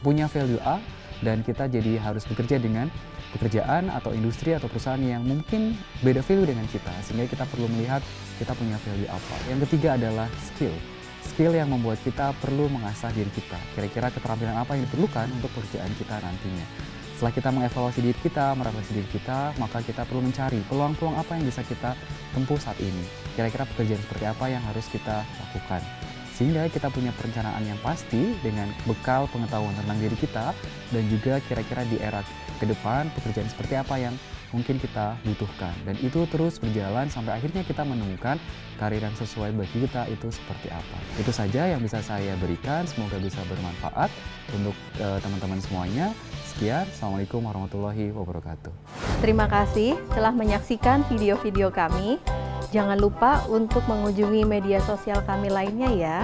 punya value A, dan kita jadi harus bekerja dengan pekerjaan atau industri atau perusahaan yang mungkin beda value dengan kita sehingga kita perlu melihat kita punya value apa. Yang ketiga adalah skill. skill yang membuat kita perlu mengasah diri kita. Kira-kira keterampilan apa yang diperlukan untuk pekerjaan kita nantinya. Setelah kita mengevaluasi diri kita, merefleksi diri kita, maka kita perlu mencari peluang-peluang apa yang bisa kita tempuh saat ini. Kira-kira pekerjaan seperti apa yang harus kita lakukan. Sehingga kita punya perencanaan yang pasti dengan bekal pengetahuan tentang diri kita dan juga kira-kira di era ke depan pekerjaan seperti apa yang mungkin kita butuhkan. Dan itu terus berjalan sampai akhirnya kita menemukan karir yang sesuai bagi kita itu seperti apa. Itu saja yang bisa saya berikan. Semoga bisa bermanfaat untuk uh, teman-teman semuanya sekian assalamualaikum warahmatullahi wabarakatuh. Terima kasih telah menyaksikan video-video kami. Jangan lupa untuk mengunjungi media sosial kami lainnya ya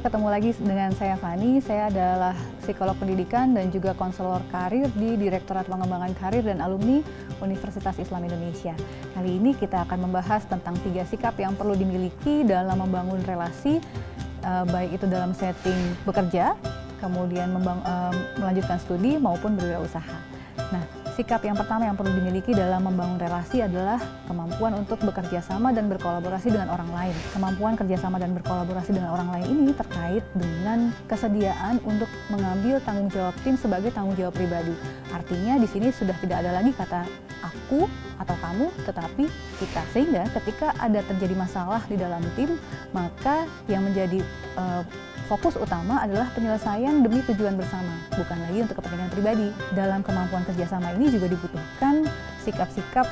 ketemu lagi dengan saya Fani. Saya adalah psikolog pendidikan dan juga konselor karir di Direktorat Pengembangan Karir dan Alumni Universitas Islam Indonesia. Kali ini kita akan membahas tentang tiga sikap yang perlu dimiliki dalam membangun relasi, uh, baik itu dalam setting bekerja, kemudian uh, melanjutkan studi maupun berwirausaha. Nah, Sikap yang pertama yang perlu dimiliki dalam membangun relasi adalah kemampuan untuk bekerja sama dan berkolaborasi dengan orang lain. Kemampuan kerjasama dan berkolaborasi dengan orang lain ini terkait dengan kesediaan untuk mengambil tanggung jawab tim sebagai tanggung jawab pribadi. Artinya di sini sudah tidak ada lagi kata aku atau kamu, tetapi kita. Sehingga ketika ada terjadi masalah di dalam tim, maka yang menjadi uh, fokus utama adalah penyelesaian demi tujuan bersama, bukan lagi untuk kepentingan pribadi. Dalam kemampuan kerjasama ini juga dibutuhkan sikap-sikap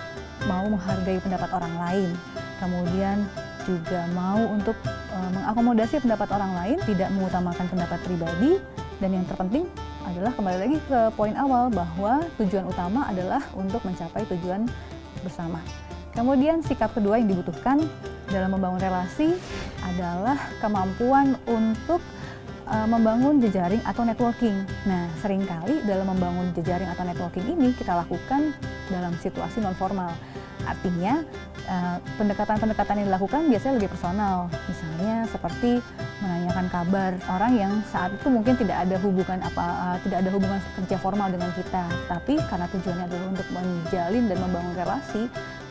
mau menghargai pendapat orang lain, kemudian juga mau untuk e, mengakomodasi pendapat orang lain, tidak mengutamakan pendapat pribadi, dan yang terpenting adalah kembali lagi ke poin awal bahwa tujuan utama adalah untuk mencapai tujuan bersama. Kemudian sikap kedua yang dibutuhkan dalam membangun relasi adalah kemampuan untuk uh, membangun jejaring atau networking. Nah, sering kali dalam membangun jejaring atau networking ini kita lakukan dalam situasi non formal. Artinya eh, pendekatan-pendekatan yang dilakukan biasanya lebih personal. Misalnya seperti menanyakan kabar orang yang saat itu mungkin tidak ada hubungan apa uh, tidak ada hubungan kerja formal dengan kita, tapi karena tujuannya adalah untuk menjalin dan membangun relasi,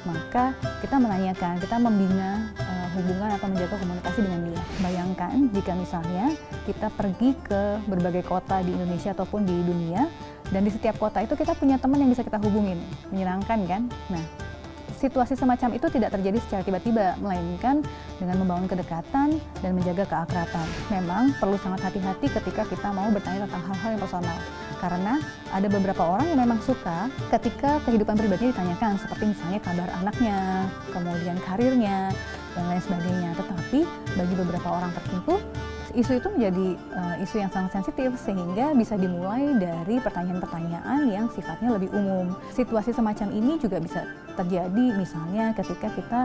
maka kita menanyakan, kita membina uh, hubungan atau menjaga komunikasi dengan dia. Bayangkan jika misalnya kita pergi ke berbagai kota di Indonesia ataupun di dunia, dan di setiap kota itu kita punya teman yang bisa kita hubungin, menyenangkan kan? Nah, situasi semacam itu tidak terjadi secara tiba-tiba, melainkan dengan membangun kedekatan dan menjaga keakraban. Memang perlu sangat hati-hati ketika kita mau bertanya tentang hal-hal yang personal karena ada beberapa orang yang memang suka ketika kehidupan pribadinya ditanyakan seperti misalnya kabar anaknya, kemudian karirnya dan lain sebagainya. Tetapi bagi beberapa orang tertentu isu itu menjadi uh, isu yang sangat sensitif sehingga bisa dimulai dari pertanyaan-pertanyaan yang sifatnya lebih umum. Situasi semacam ini juga bisa terjadi misalnya ketika kita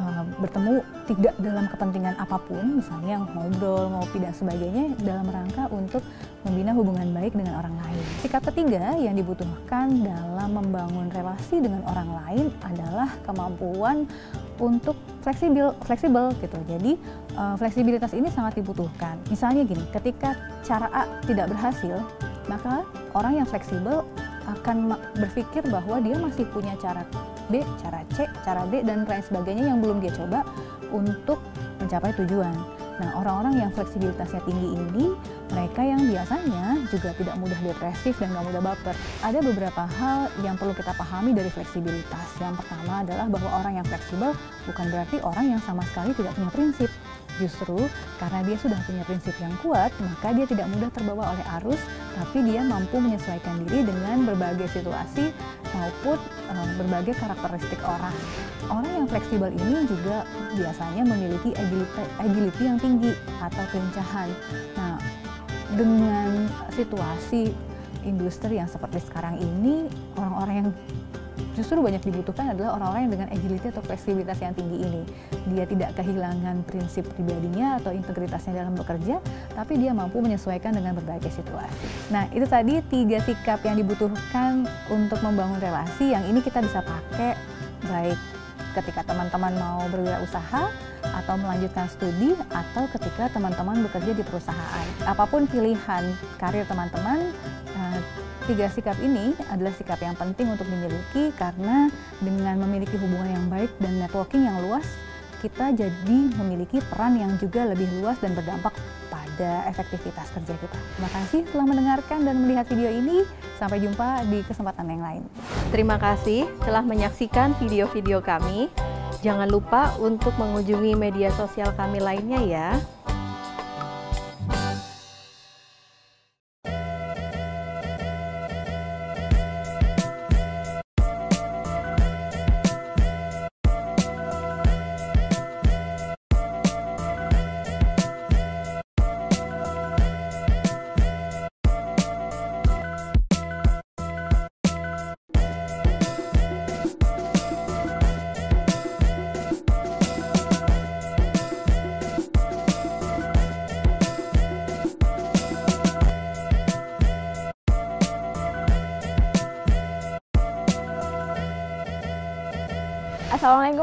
uh, bertemu tidak dalam kepentingan apa pun, misalnya ngobrol, ngopi dan sebagainya dalam rangka untuk membina hubungan baik dengan orang lain. Sikap ketiga yang dibutuhkan dalam membangun relasi dengan orang lain adalah kemampuan untuk fleksibel, fleksibel gitu. Jadi uh, fleksibilitas ini sangat dibutuhkan. Misalnya gini, ketika cara A tidak berhasil, maka orang yang fleksibel akan berpikir bahwa dia masih punya cara B, cara C, cara D dan lain sebagainya yang belum dia coba untuk mencapai tujuan. Nah, orang-orang yang fleksibilitasnya tinggi ini, mereka yang biasanya juga tidak mudah depresif dan gak mudah baper. Ada beberapa hal yang perlu kita pahami dari fleksibilitas. Yang pertama adalah bahwa orang yang fleksibel bukan berarti orang yang sama sekali tidak punya prinsip. Justru karena dia sudah punya prinsip yang kuat, maka dia tidak mudah terbawa oleh arus, tapi dia mampu menyesuaikan diri dengan berbagai situasi maupun um, berbagai karakteristik orang. Orang yang fleksibel ini juga biasanya memiliki agility, agility yang tinggi atau kelincahan. Nah, dengan situasi industri yang seperti sekarang ini, orang-orang yang justru banyak dibutuhkan adalah orang-orang yang dengan agility atau fleksibilitas yang tinggi ini. Dia tidak kehilangan prinsip pribadinya atau integritasnya dalam bekerja, tapi dia mampu menyesuaikan dengan berbagai situasi. Nah, itu tadi tiga sikap yang dibutuhkan untuk membangun relasi yang ini kita bisa pakai baik ketika teman-teman mau berwirausaha atau melanjutkan studi atau ketika teman-teman bekerja di perusahaan. Apa pun pilihan karir teman-teman, eh, tiga sikap ini adalah sikap yang penting untuk dimiliki karena dengan memiliki hubungan yang baik dan networking yang luas, kita jadi memiliki peran yang juga lebih luas dan berdampak pada efektivitas kerja kita. Terima kasih telah mendengarkan dan melihat video ini. Sampai jumpa di kesempatan yang lain. Terima kasih telah menyaksikan video-video kami. Jangan lupa untuk mengunjungi media sosial kami lainnya ya.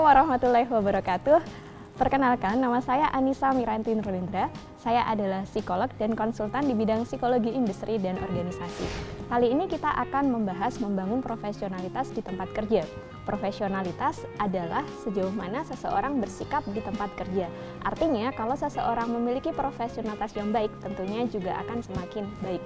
Warahmatullahi wabarakatuh. Perkenalkan, nama saya Anissa Miranti Nurlindra. Saya adalah psikolog dan konsultan di bidang psikologi industri dan organisasi. Kali ini kita akan membahas membangun profesionalitas di tempat kerja. Profesionalitas adalah sejauh mana seseorang bersikap di tempat kerja. Artinya, kalau seseorang memiliki profesionalitas yang baik, tentunya juga akan semakin baik.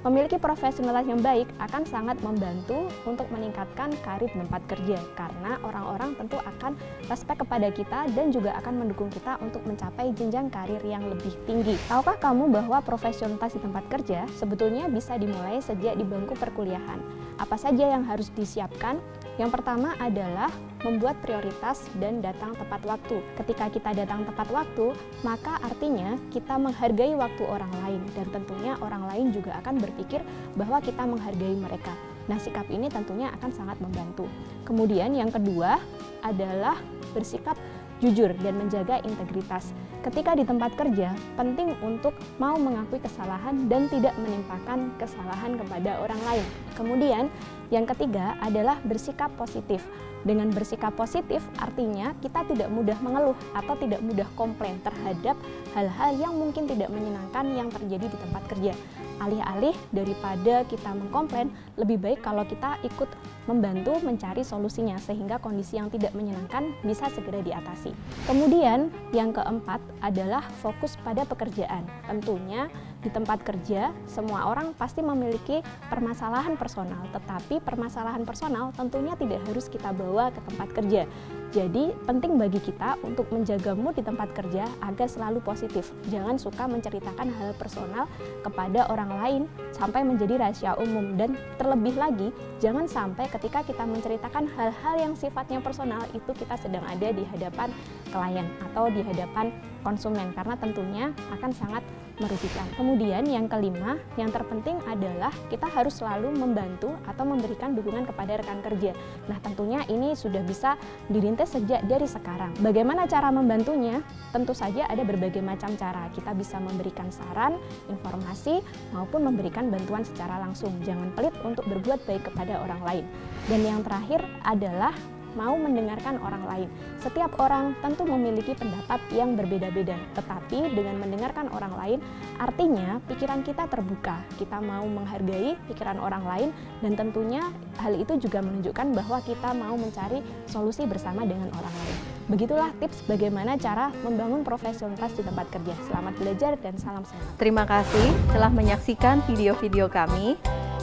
Memiliki profesionalitas yang baik akan sangat membantu untuk meningkatkan karir tempat kerja karena orang-orang tentu akan respect kepada kita dan juga akan mendukung kita untuk mencapai jenjang karir yang lebih tinggi. Tahukah kamu bahwa profesionalitas di tempat kerja sebetulnya bisa dimulai sejak di bangku perkuliahan? Apa saja yang harus disiapkan? Yang pertama adalah membuat prioritas dan datang tepat waktu. Ketika kita datang tepat waktu, maka artinya kita menghargai waktu orang lain dan tentunya orang lain juga akan berpikir bahwa kita menghargai mereka. Nah, sikap ini tentunya akan sangat membantu. Kemudian yang kedua adalah bersikap jujur dan menjaga integritas. Ketika di tempat kerja, penting untuk mau mengakui kesalahan dan tidak menimpakan kesalahan kepada orang lain. Kemudian, yang ketiga adalah bersikap positif. Dengan bersikap positif artinya kita tidak mudah mengeluh atau tidak mudah komplain terhadap hal-hal yang mungkin tidak menyenangkan yang terjadi di tempat kerja. Alih-alih daripada kita mengkomplain, lebih baik kalau kita ikut membantu mencari solusinya sehingga kondisi yang tidak menyenangkan bisa segera diatasi. Kemudian yang keempat adalah fokus pada pekerjaan. Tentunya di tempat kerja semua orang pasti memiliki permasalahan personal, tetapi permasalahan personal tentunya tidak harus kita bawa ke tempat kerja. Jadi penting bagi kita untuk menjaga mood di tempat kerja agar selalu positif. Jangan suka menceritakan hal personal kepada orang lain sampai menjadi rahasia umum dan terlebih lagi jangan sampai ketika kita menceritakan hal-hal yang sifatnya personal itu kita sedang ada di hadapan klien atau di hadapan konsumen karena tentunya akan sangat merugikan. Kemudian yang kelima, yang terpenting adalah kita harus selalu membantu atau memberikan dukungan kepada rekan kerja. Nah, tentunya ini sudah bisa dirintis sejak dari sekarang. Bagaimana cara membantunya? Tentu saja ada berbagai macam cara. Kita bisa memberikan saran, informasi, maupun memberikan bantuan secara langsung. Jangan pelit untuk berbuat baik kepada orang lain. Dan yang terakhir adalah mau mendengarkan orang lain. Setiap orang tentu memiliki pendapat yang berbeda-beda, tetapi dengan mendengarkan orang lain, artinya pikiran kita terbuka. Kita mau menghargai pikiran orang lain, dan tentunya hal itu juga menunjukkan bahwa kita mau mencari solusi bersama dengan orang lain. Begitulah tips bagaimana cara membangun profesionalitas di tempat kerja. Selamat belajar dan salam sehat. Terima kasih telah menyaksikan video-video kami.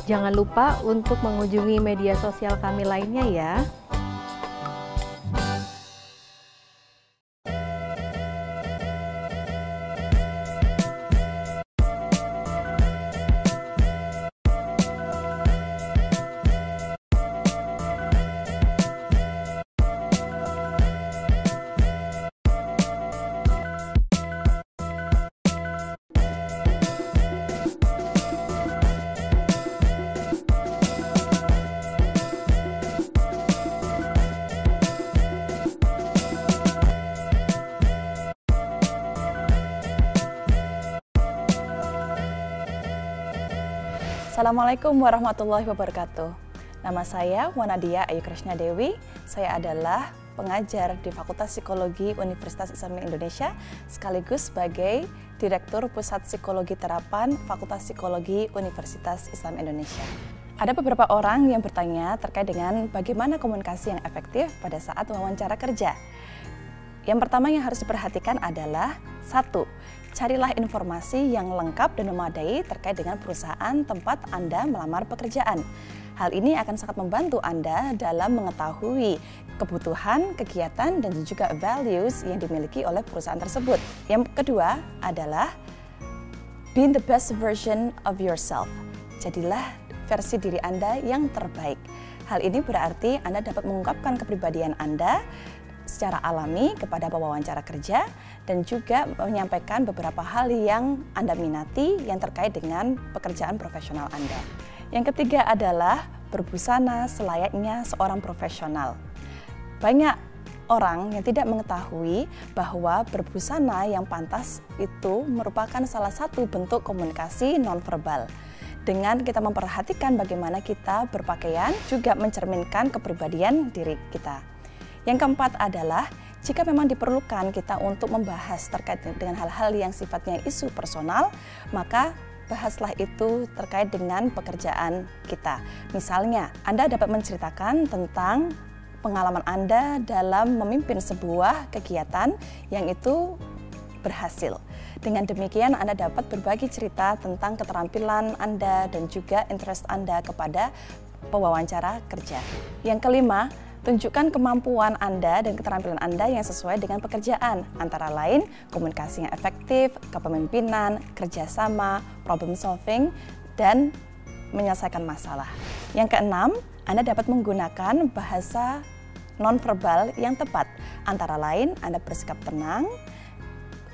Jangan lupa untuk mengunjungi media sosial kami lainnya ya. Assalamualaikum warahmatullahi wabarakatuh. Nama saya Wanadia Ayu Krishna Dewi. Saya adalah pengajar di Fakultas Psikologi Universitas Islam Indonesia sekaligus sebagai Direktur Pusat Psikologi Terapan Fakultas Psikologi Universitas Islam Indonesia. Ada beberapa orang yang bertanya terkait dengan bagaimana komunikasi yang efektif pada saat wawancara kerja. Yang pertama yang harus diperhatikan adalah satu, carilah informasi yang lengkap dan memadai terkait dengan perusahaan tempat Anda melamar pekerjaan. Hal ini akan sangat membantu Anda dalam mengetahui kebutuhan, kegiatan, dan juga values yang dimiliki oleh perusahaan tersebut. Yang kedua adalah be the best version of yourself. Jadilah versi diri Anda yang terbaik. Hal ini berarti Anda dapat mengungkapkan kepribadian Anda secara alami kepada pewawancara kerja dan juga menyampaikan beberapa hal yang Anda minati yang terkait dengan pekerjaan profesional Anda. Yang ketiga adalah berbusana selayaknya seorang profesional. Banyak orang yang tidak mengetahui bahwa berbusana yang pantas itu merupakan salah satu bentuk komunikasi nonverbal. Dengan kita memperhatikan bagaimana kita berpakaian juga mencerminkan kepribadian diri kita. Yang keempat adalah jika memang diperlukan kita untuk membahas terkait dengan hal-hal yang sifatnya isu personal, maka bahaslah itu terkait dengan pekerjaan kita. Misalnya, Anda dapat menceritakan tentang pengalaman Anda dalam memimpin sebuah kegiatan yang itu berhasil. Dengan demikian Anda dapat berbagi cerita tentang keterampilan Anda dan juga interest Anda kepada pewawancara kerja. Yang kelima, Tunjukkan kemampuan Anda dan keterampilan Anda yang sesuai dengan pekerjaan, antara lain komunikasi yang efektif, kepemimpinan, kerjasama, problem solving, dan menyelesaikan masalah. Yang keenam, Anda dapat menggunakan bahasa nonverbal yang tepat, antara lain Anda bersikap tenang,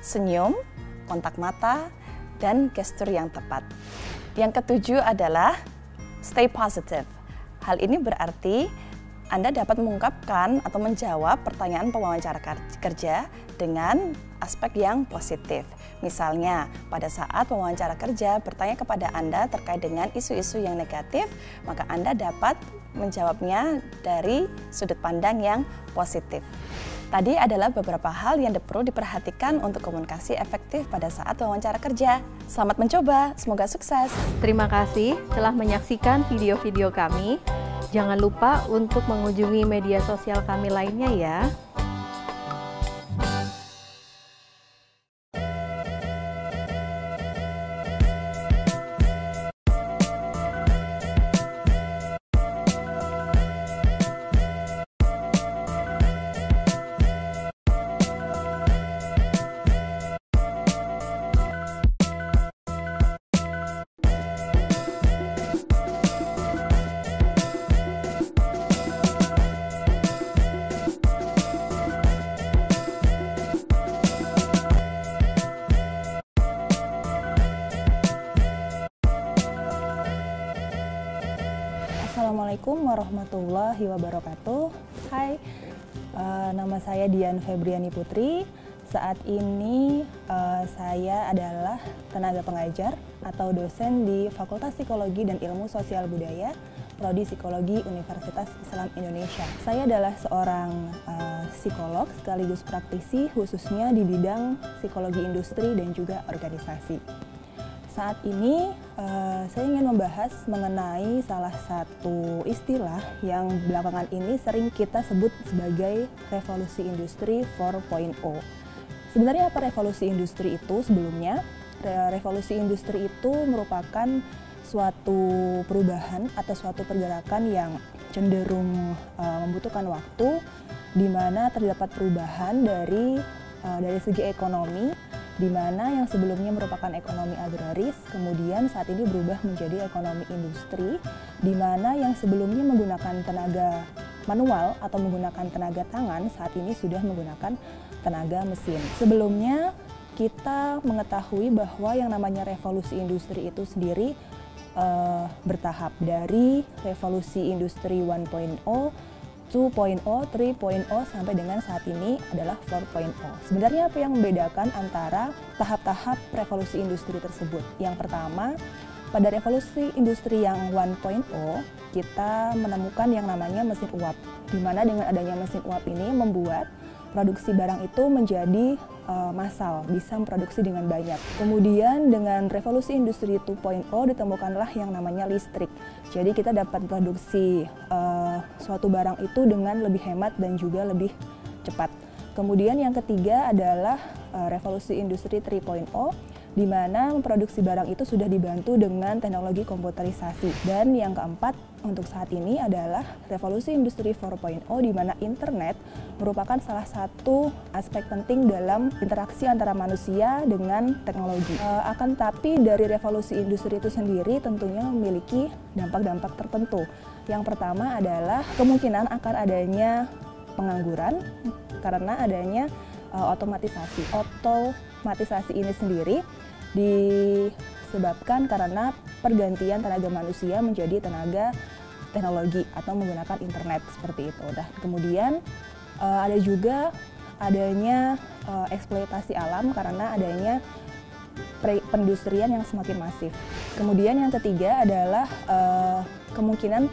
senyum, kontak mata, dan gestur yang tepat. Yang ketujuh adalah stay positive. Hal ini berarti anda dapat mengungkapkan atau menjawab pertanyaan pewawancara kerja dengan aspek yang positif. Misalnya, pada saat pewawancara kerja bertanya kepada Anda terkait dengan isu-isu yang negatif, maka Anda dapat menjawabnya dari sudut pandang yang positif. Tadi adalah beberapa hal yang perlu diperhatikan untuk komunikasi efektif pada saat wawancara kerja. Selamat mencoba, semoga sukses. Terima kasih telah menyaksikan video-video kami. Jangan lupa untuk mengunjungi media sosial kami lainnya ya. Warahmatullahi wabarakatuh. Hai, uh, nama saya Dian Febriani Putri. Saat ini uh, saya adalah tenaga pengajar atau dosen di Fakultas Psikologi dan Ilmu Sosial Budaya, Prodi Psikologi Universitas Islam Indonesia. Saya adalah seorang uh, psikolog sekaligus praktisi khususnya di bidang psikologi industri dan juga organisasi. Saat ini uh, saya ingin membahas mengenai salah satu istilah yang belakangan ini sering kita sebut sebagai revolusi industri 4.0. Sebenarnya apa revolusi industri itu sebelumnya? Revolusi industri itu merupakan suatu perubahan atau suatu pergerakan yang cenderung uh, membutuhkan waktu di mana terdapat perubahan dari uh, dari segi ekonomi di mana yang sebelumnya merupakan ekonomi agraris, kemudian saat ini berubah menjadi ekonomi industri, di mana yang sebelumnya menggunakan tenaga manual atau menggunakan tenaga tangan, saat ini sudah menggunakan tenaga mesin. Sebelumnya kita mengetahui bahwa yang namanya revolusi industri itu sendiri uh, bertahap dari revolusi industri 1.0 2.0, 3.0 sampai dengan saat ini adalah 4.0. Sebenarnya apa yang membedakan antara tahap-tahap revolusi industri tersebut? Yang pertama, pada revolusi industri yang 1.0 kita menemukan yang namanya mesin uap di mana dengan adanya mesin uap ini membuat produksi barang itu menjadi uh, massal, bisa memproduksi dengan banyak. Kemudian dengan revolusi industri 2.0 ditemukanlah yang namanya listrik. Jadi kita dapat produksi uh, suatu barang itu dengan lebih hemat dan juga lebih cepat. Kemudian yang ketiga adalah uh, revolusi industri 3.0 di mana memproduksi barang itu sudah dibantu dengan teknologi komputerisasi. Dan yang keempat untuk saat ini adalah revolusi industri 4.0 di mana internet merupakan salah satu aspek penting dalam interaksi antara manusia dengan teknologi. E, akan tapi dari revolusi industri itu sendiri tentunya memiliki dampak-dampak tertentu. Yang pertama adalah kemungkinan akan adanya pengangguran karena adanya uh, otomatisasi. Otomatisasi ini sendiri disebabkan karena pergantian tenaga manusia menjadi tenaga teknologi atau menggunakan internet seperti itu. Nah, kemudian uh, ada juga adanya uh, eksploitasi alam karena adanya perindustrian yang semakin masif. Kemudian yang ketiga adalah uh, kemungkinan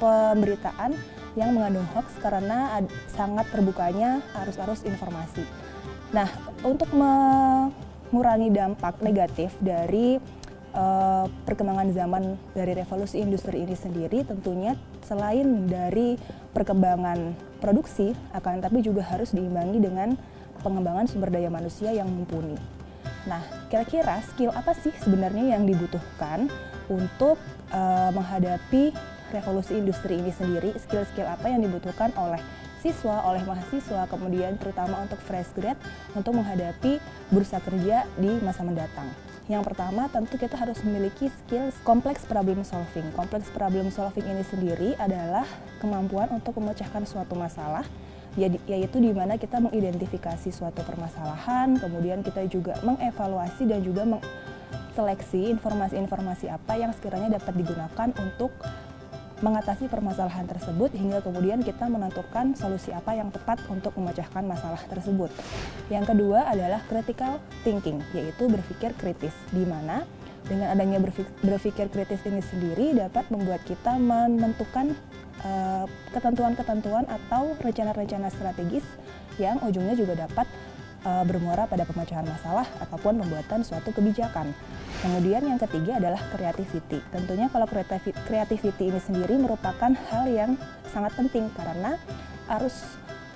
pemberitaan yang mengandung hoax karena sangat terbukanya arus-arus informasi. Nah, untuk mengurangi dampak negatif dari uh, perkembangan zaman dari revolusi industri ini sendiri tentunya selain dari perkembangan produksi akan tapi juga harus diimbangi dengan pengembangan sumber daya manusia yang mumpuni. Nah, kira-kira skill apa sih sebenarnya yang dibutuhkan untuk uh, menghadapi revolusi industri ini sendiri? Skill-skill apa yang dibutuhkan oleh siswa, oleh mahasiswa, kemudian terutama untuk fresh grad untuk menghadapi bursa kerja di masa mendatang. Yang pertama tentu kita harus memiliki skills kompleks problem solving. Kompleks problem solving ini sendiri adalah kemampuan untuk memecahkan suatu masalah yaitu di mana kita mengidentifikasi suatu permasalahan, kemudian kita juga mengevaluasi dan juga mengseleksi informasi-informasi apa yang sekiranya dapat digunakan untuk mengatasi permasalahan tersebut hingga kemudian kita menentukan solusi apa yang tepat untuk memecahkan masalah tersebut. Yang kedua adalah critical thinking, yaitu berpikir kritis, di mana dengan adanya berpikir kritis ini sendiri dapat membuat kita menentukan eh, ketentuan-ketentuan atau rencana-rencana strategis yang ujungnya juga dapat uh, bermuara pada pemecahan masalah ataupun pembuatan suatu kebijakan. Kemudian yang ketiga adalah creativity. Tentunya kalau creativity ini sendiri merupakan hal yang sangat penting karena arus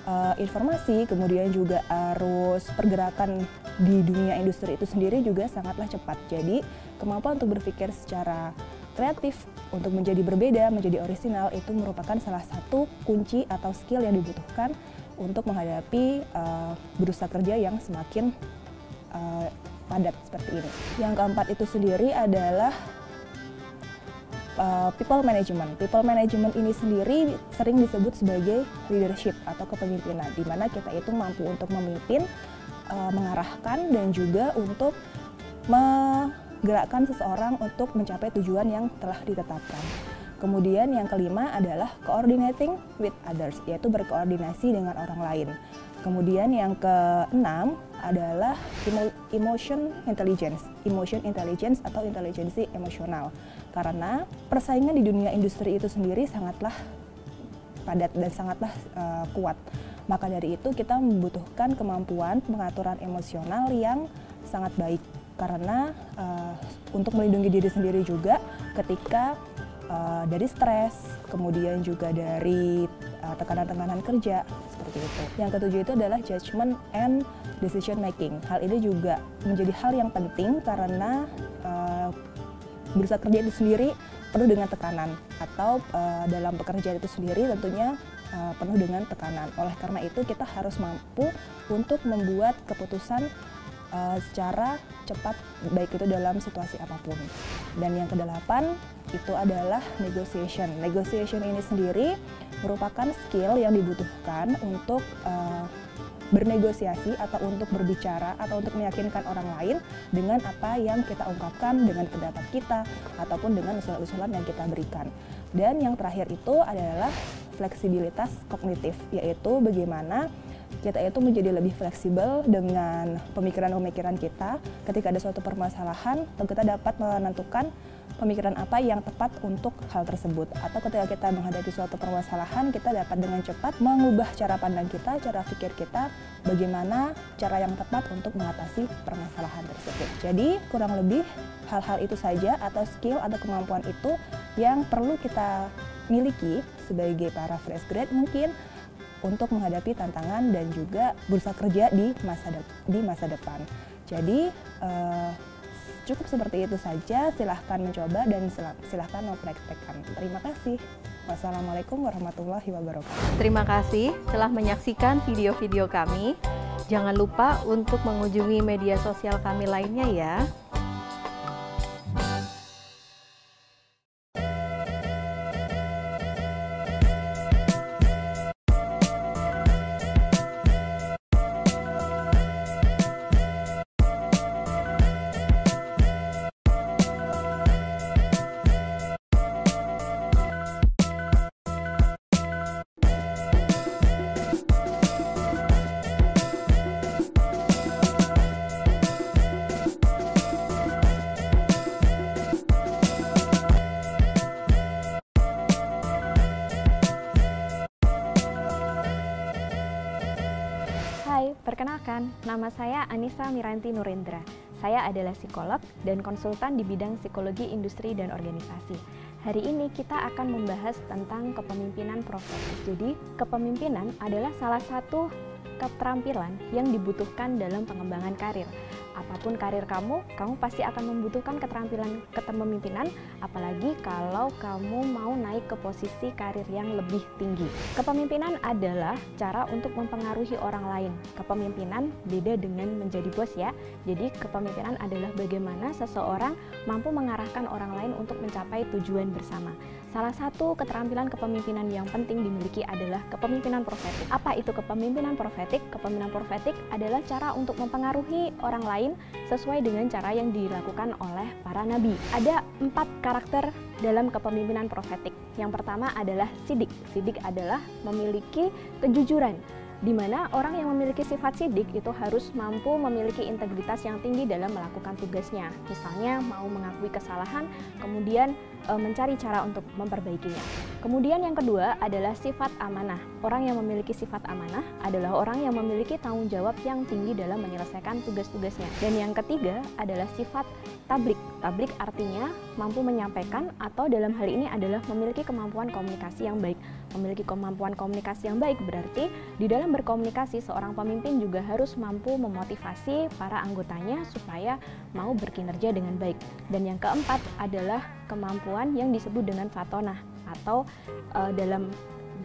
uh, informasi, kemudian juga arus pergerakan di dunia industri itu sendiri juga sangatlah cepat. Jadi kemampuan untuk berpikir secara kreatif untuk menjadi berbeda, menjadi orisinal itu merupakan salah satu kunci atau skill yang dibutuhkan untuk menghadapi uh, berusaha kerja yang semakin uh, padat seperti ini. Yang keempat itu sendiri adalah uh, people management. People management ini sendiri sering disebut sebagai leadership atau kepemimpinan, di mana kita itu mampu untuk memimpin, uh, mengarahkan dan juga untuk menggerakkan seseorang untuk mencapai tujuan yang telah ditetapkan. Kemudian yang kelima adalah coordinating with others, yaitu berkoordinasi dengan orang lain. Kemudian yang keenam adalah emotion intelligence, emotion intelligence atau intelijensi emosional. Karena persaingan di dunia industri itu sendiri sangatlah padat dan sangatlah uh, kuat. Maka dari itu kita membutuhkan kemampuan pengaturan emosional yang sangat baik karena uh, untuk melindungi diri sendiri juga ketika uh, dari stres, kemudian juga dari uh, tekanan-tekanan kerja seperti itu. Yang ketujuh itu adalah judgment and decision making. Hal ini juga menjadi hal yang penting karena uh, berusaha kerja itu sendiri penuh dengan tekanan atau uh, dalam pekerjaan itu sendiri tentunya uh, penuh dengan tekanan. Oleh karena itu kita harus mampu untuk membuat keputusan uh, secara cepat baik itu dalam situasi apa pun. Dan yang kedelapan itu adalah negotiation. Negotiation ini sendiri merupakan skill yang dibutuhkan untuk uh, bernegosiasi atau untuk berbicara atau untuk meyakinkan orang lain dengan apa yang kita ungkapkan dengan pendapat kita ataupun dengan usulan-usulan yang kita berikan. Dan yang terakhir itu adalah fleksibilitas kognitif, yaitu bagaimana kita itu menjadi lebih fleksibel dengan pemikiran-pemikiran kita ketika ada suatu permasalahan, kita dapat menentukan pemikiran apa yang tepat untuk hal tersebut. Atau ketika kita menghadapi suatu permasalahan, kita dapat dengan cepat mengubah cara pandang kita, cara pikir kita, bagaimana cara yang tepat untuk mengatasi permasalahan tersebut. Jadi kurang lebih hal-hal itu saja atau skill atau kemampuan itu yang perlu kita miliki sebagai para fresh grade mungkin untuk menghadapi tantangan dan juga bursa kerja di masa de di masa depan. Jadi uh, cukup seperti itu saja. Silahkan mencoba dan silahkan mempraktekkan. Terima kasih. Wassalamualaikum warahmatullahi wabarakatuh. Terima kasih telah menyaksikan video-video kami. Jangan lupa untuk mengunjungi media sosial kami lainnya ya. Nama saya Anissa Miranti Nurendra. Saya adalah psikolog dan konsultan di bidang psikologi industri dan organisasi. Hari ini kita akan membahas tentang kepemimpinan profesional. Jadi, kepemimpinan adalah salah satu keterampilan yang dibutuhkan dalam pengembangan karir apa pun karir kamu, kamu pasti akan membutuhkan keterampilan kepemimpinan, apalagi kalau kamu mau naik ke posisi karir yang lebih tinggi. Kepemimpinan adalah cara untuk mempengaruhi orang lain. Kepemimpinan beda dengan menjadi bos ya. Jadi kepemimpinan adalah bagaimana seseorang mampu mengarahkan orang lain untuk mencapai tujuan bersama. Salah satu keterampilan kepemimpinan yang penting dimiliki adalah kepemimpinan profetik. Apa itu kepemimpinan profetik? Kepemimpinan profetik adalah cara untuk mempengaruhi orang lain lain sesuai dengan cara yang dilakukan oleh para nabi. Ada empat karakter dalam kepemimpinan profetik. Yang pertama adalah sidik. Sidik adalah memiliki kejujuran di mana orang yang memiliki sifat sidik itu harus mampu memiliki integritas yang tinggi dalam melakukan tugasnya. Misalnya mau mengakui kesalahan, kemudian mencari cara untuk memperbaikinya. Kemudian yang kedua adalah sifat amanah. Orang yang memiliki sifat amanah adalah orang yang memiliki tanggung jawab yang tinggi dalam menyelesaikan tugas-tugasnya. Dan yang ketiga adalah sifat tablik. Tablik artinya mampu menyampaikan atau dalam hal ini adalah memiliki kemampuan komunikasi yang baik. Memiliki kemampuan komunikasi yang baik berarti di dalam berkomunikasi seorang pemimpin juga harus mampu memotivasi para anggotanya supaya mau berkinerja dengan baik. Dan yang keempat adalah kemampuan yang disebut dengan fatonah atau e, dalam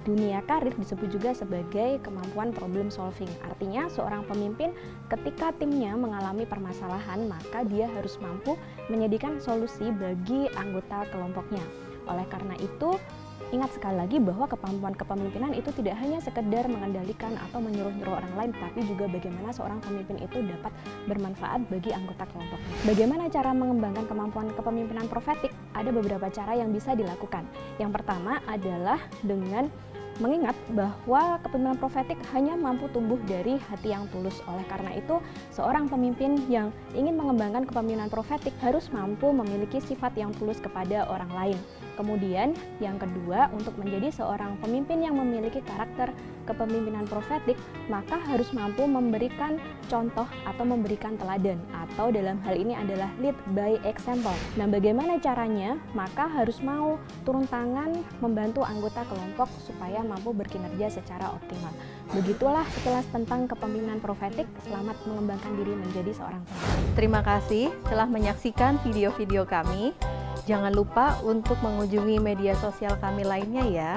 dunia karir disebut juga sebagai kemampuan problem solving. Artinya seorang pemimpin ketika timnya mengalami permasalahan, maka dia harus mampu menyediakan solusi bagi anggota kelompoknya. Oleh karena itu, ingat sekali lagi bahwa kemampuan kepemimpinan itu tidak hanya sekedar mengendalikan atau menyuruh-nyuruh orang lain, tapi juga bagaimana seorang pemimpin itu dapat bermanfaat bagi anggota kelompoknya. Bagaimana cara mengembangkan kemampuan kepemimpinan profetik? Ada beberapa cara yang bisa dilakukan. Yang pertama adalah dengan mengingat bahwa kepemimpinan profetik hanya mampu tumbuh dari hati yang tulus. Oleh karena itu, seorang pemimpin yang ingin mengembangkan kepemimpinan profetik harus mampu memiliki sifat yang tulus kepada orang lain. Kemudian, yang kedua, untuk menjadi seorang pemimpin yang memiliki karakter kepemimpinan profetik, maka harus mampu memberikan contoh atau memberikan teladan, atau dalam hal ini adalah lead by example. Nah, bagaimana caranya? Maka harus mau turun tangan membantu anggota kelompok supaya mampu berkinerja secara optimal. Begitulah sekilas tentang kepemimpinan profetik. Selamat mengembangkan diri menjadi seorang pemimpin. Terima kasih telah menyaksikan video-video kami. Jangan lupa untuk mengunjungi media sosial kami lainnya ya.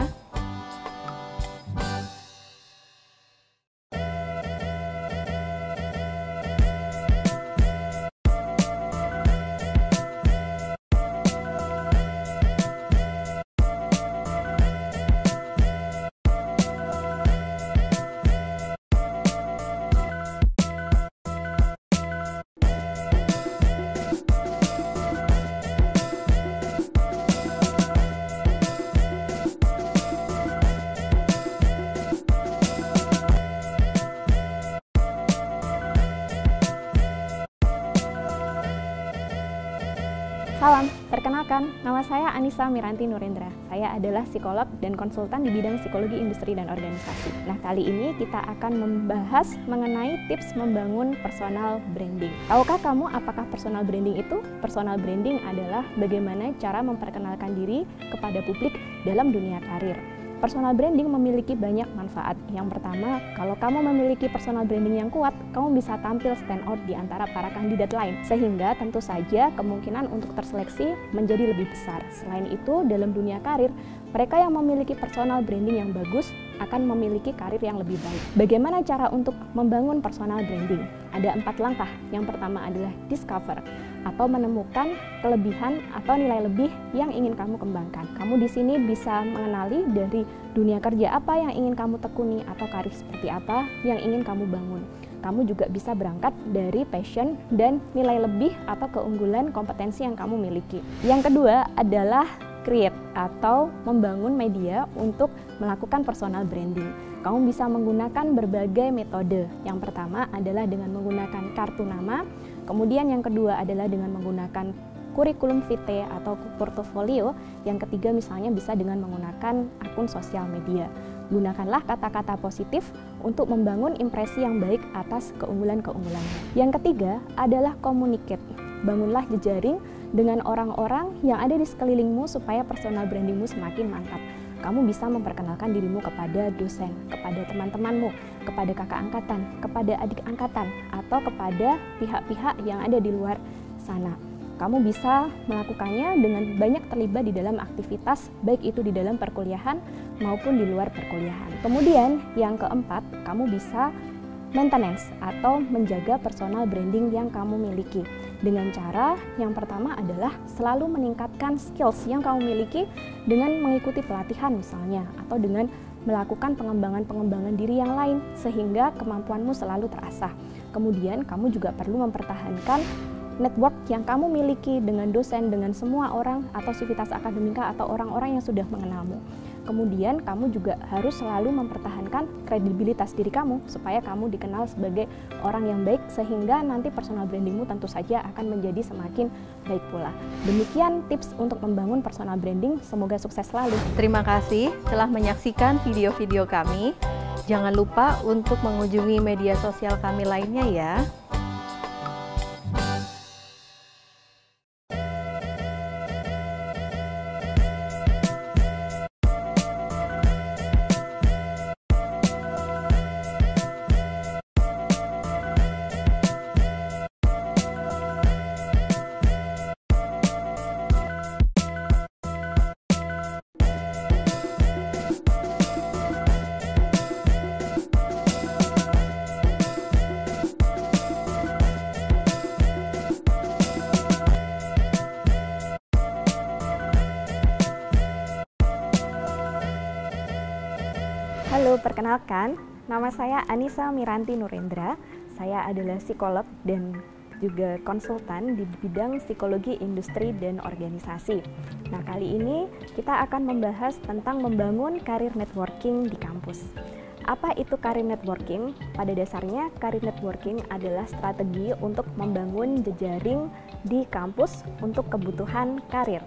Saya Anissa Miranti Nurendra. Saya adalah psikolog dan konsultan di bidang psikologi industri dan organisasi. Nah, kali ini kita akan membahas mengenai tips membangun personal branding. Tahukah kamu apakah personal branding itu? Personal branding adalah bagaimana cara memperkenalkan diri kepada publik dalam dunia karir. Personal branding memiliki banyak manfaat. Yang pertama, kalau kamu memiliki personal branding yang kuat, kamu bisa tampil stand out di antara para kandidat lain, sehingga tentu saja kemungkinan untuk terseleksi menjadi lebih besar. Selain itu, dalam dunia karir, mereka yang memiliki personal branding yang bagus akan memiliki karir yang lebih baik. Bagaimana cara untuk membangun personal branding? Ada empat langkah. Yang pertama adalah discover atau menemukan kelebihan atau nilai lebih yang ingin kamu kembangkan. Kamu di sini bisa mengenali dari dunia kerja apa yang ingin kamu tekuni atau karir seperti apa yang ingin kamu bangun. Kamu juga bisa berangkat dari passion dan nilai lebih atau keunggulan kompetensi yang kamu miliki. Yang kedua adalah create atau membangun media untuk melakukan personal branding. Kamu bisa menggunakan berbagai metode. Yang pertama adalah dengan menggunakan kartu nama, Kemudian yang kedua adalah dengan menggunakan kurikulum vitae atau portofolio. Yang ketiga misalnya bisa dengan menggunakan akun sosial media. Gunakanlah kata-kata positif untuk membangun impresi yang baik atas keunggulan-keunggulannya. Yang ketiga adalah communicate. Bangunlah jejaring dengan orang-orang yang ada di sekelilingmu supaya personal brandingmu semakin mantap kamu bisa memperkenalkan dirimu kepada dosen, kepada teman-temanmu, kepada kakak angkatan, kepada adik angkatan, atau kepada pihak-pihak yang ada di luar sana. Kamu bisa melakukannya dengan banyak terlibat di dalam aktivitas, baik itu di dalam perkuliahan maupun di luar perkuliahan. Kemudian, yang keempat, kamu bisa maintenance atau menjaga personal branding yang kamu miliki dengan cara yang pertama adalah selalu meningkatkan skills yang kamu miliki dengan mengikuti pelatihan misalnya atau dengan melakukan pengembangan-pengembangan diri yang lain sehingga kemampuanmu selalu terasah. Kemudian kamu juga perlu mempertahankan network yang kamu miliki dengan dosen, dengan semua orang atau sivitas akademika atau orang-orang yang sudah mengenalmu. Kemudian kamu juga harus selalu mempertahankan kredibilitas diri kamu supaya kamu dikenal sebagai orang yang baik sehingga nanti personal brandingmu tentu saja akan menjadi semakin baik pula. Demikian tips untuk membangun personal branding, semoga sukses selalu. Terima kasih telah menyaksikan video-video kami. Jangan lupa untuk mengunjungi media sosial kami lainnya ya. Perkenalkan, nama saya Anissa Miranti Nurendra. Saya adalah psikolog dan juga konsultan di bidang psikologi industri dan organisasi. Nah, kali ini kita akan membahas tentang membangun karir networking di kampus. Apa itu karir networking? Pada dasarnya, karir networking adalah strategi untuk membangun jejaring di kampus untuk kebutuhan karir.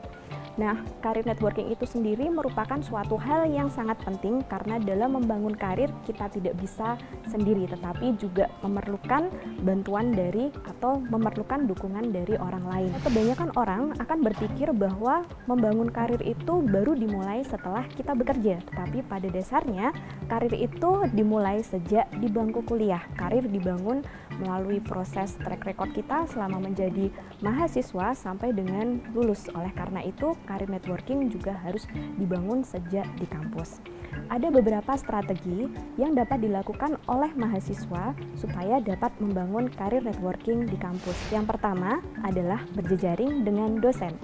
Nah, karir networking itu sendiri merupakan suatu hal yang sangat penting karena dalam membangun karir kita tidak bisa sendiri tetapi juga memerlukan bantuan dari atau memerlukan dukungan dari orang lain. Kebanyakan orang akan berpikir bahwa membangun karir itu baru dimulai setelah kita bekerja, tetapi pada dasarnya karir itu dimulai sejak di bangku kuliah. Karir dibangun melalui proses track record kita selama menjadi mahasiswa sampai dengan lulus. Oleh karena itu, karir networking juga harus dibangun sejak di kampus. Ada beberapa strategi yang dapat dilakukan oleh mahasiswa supaya dapat membangun karir networking di kampus. Yang pertama adalah berjejaring dengan dosen.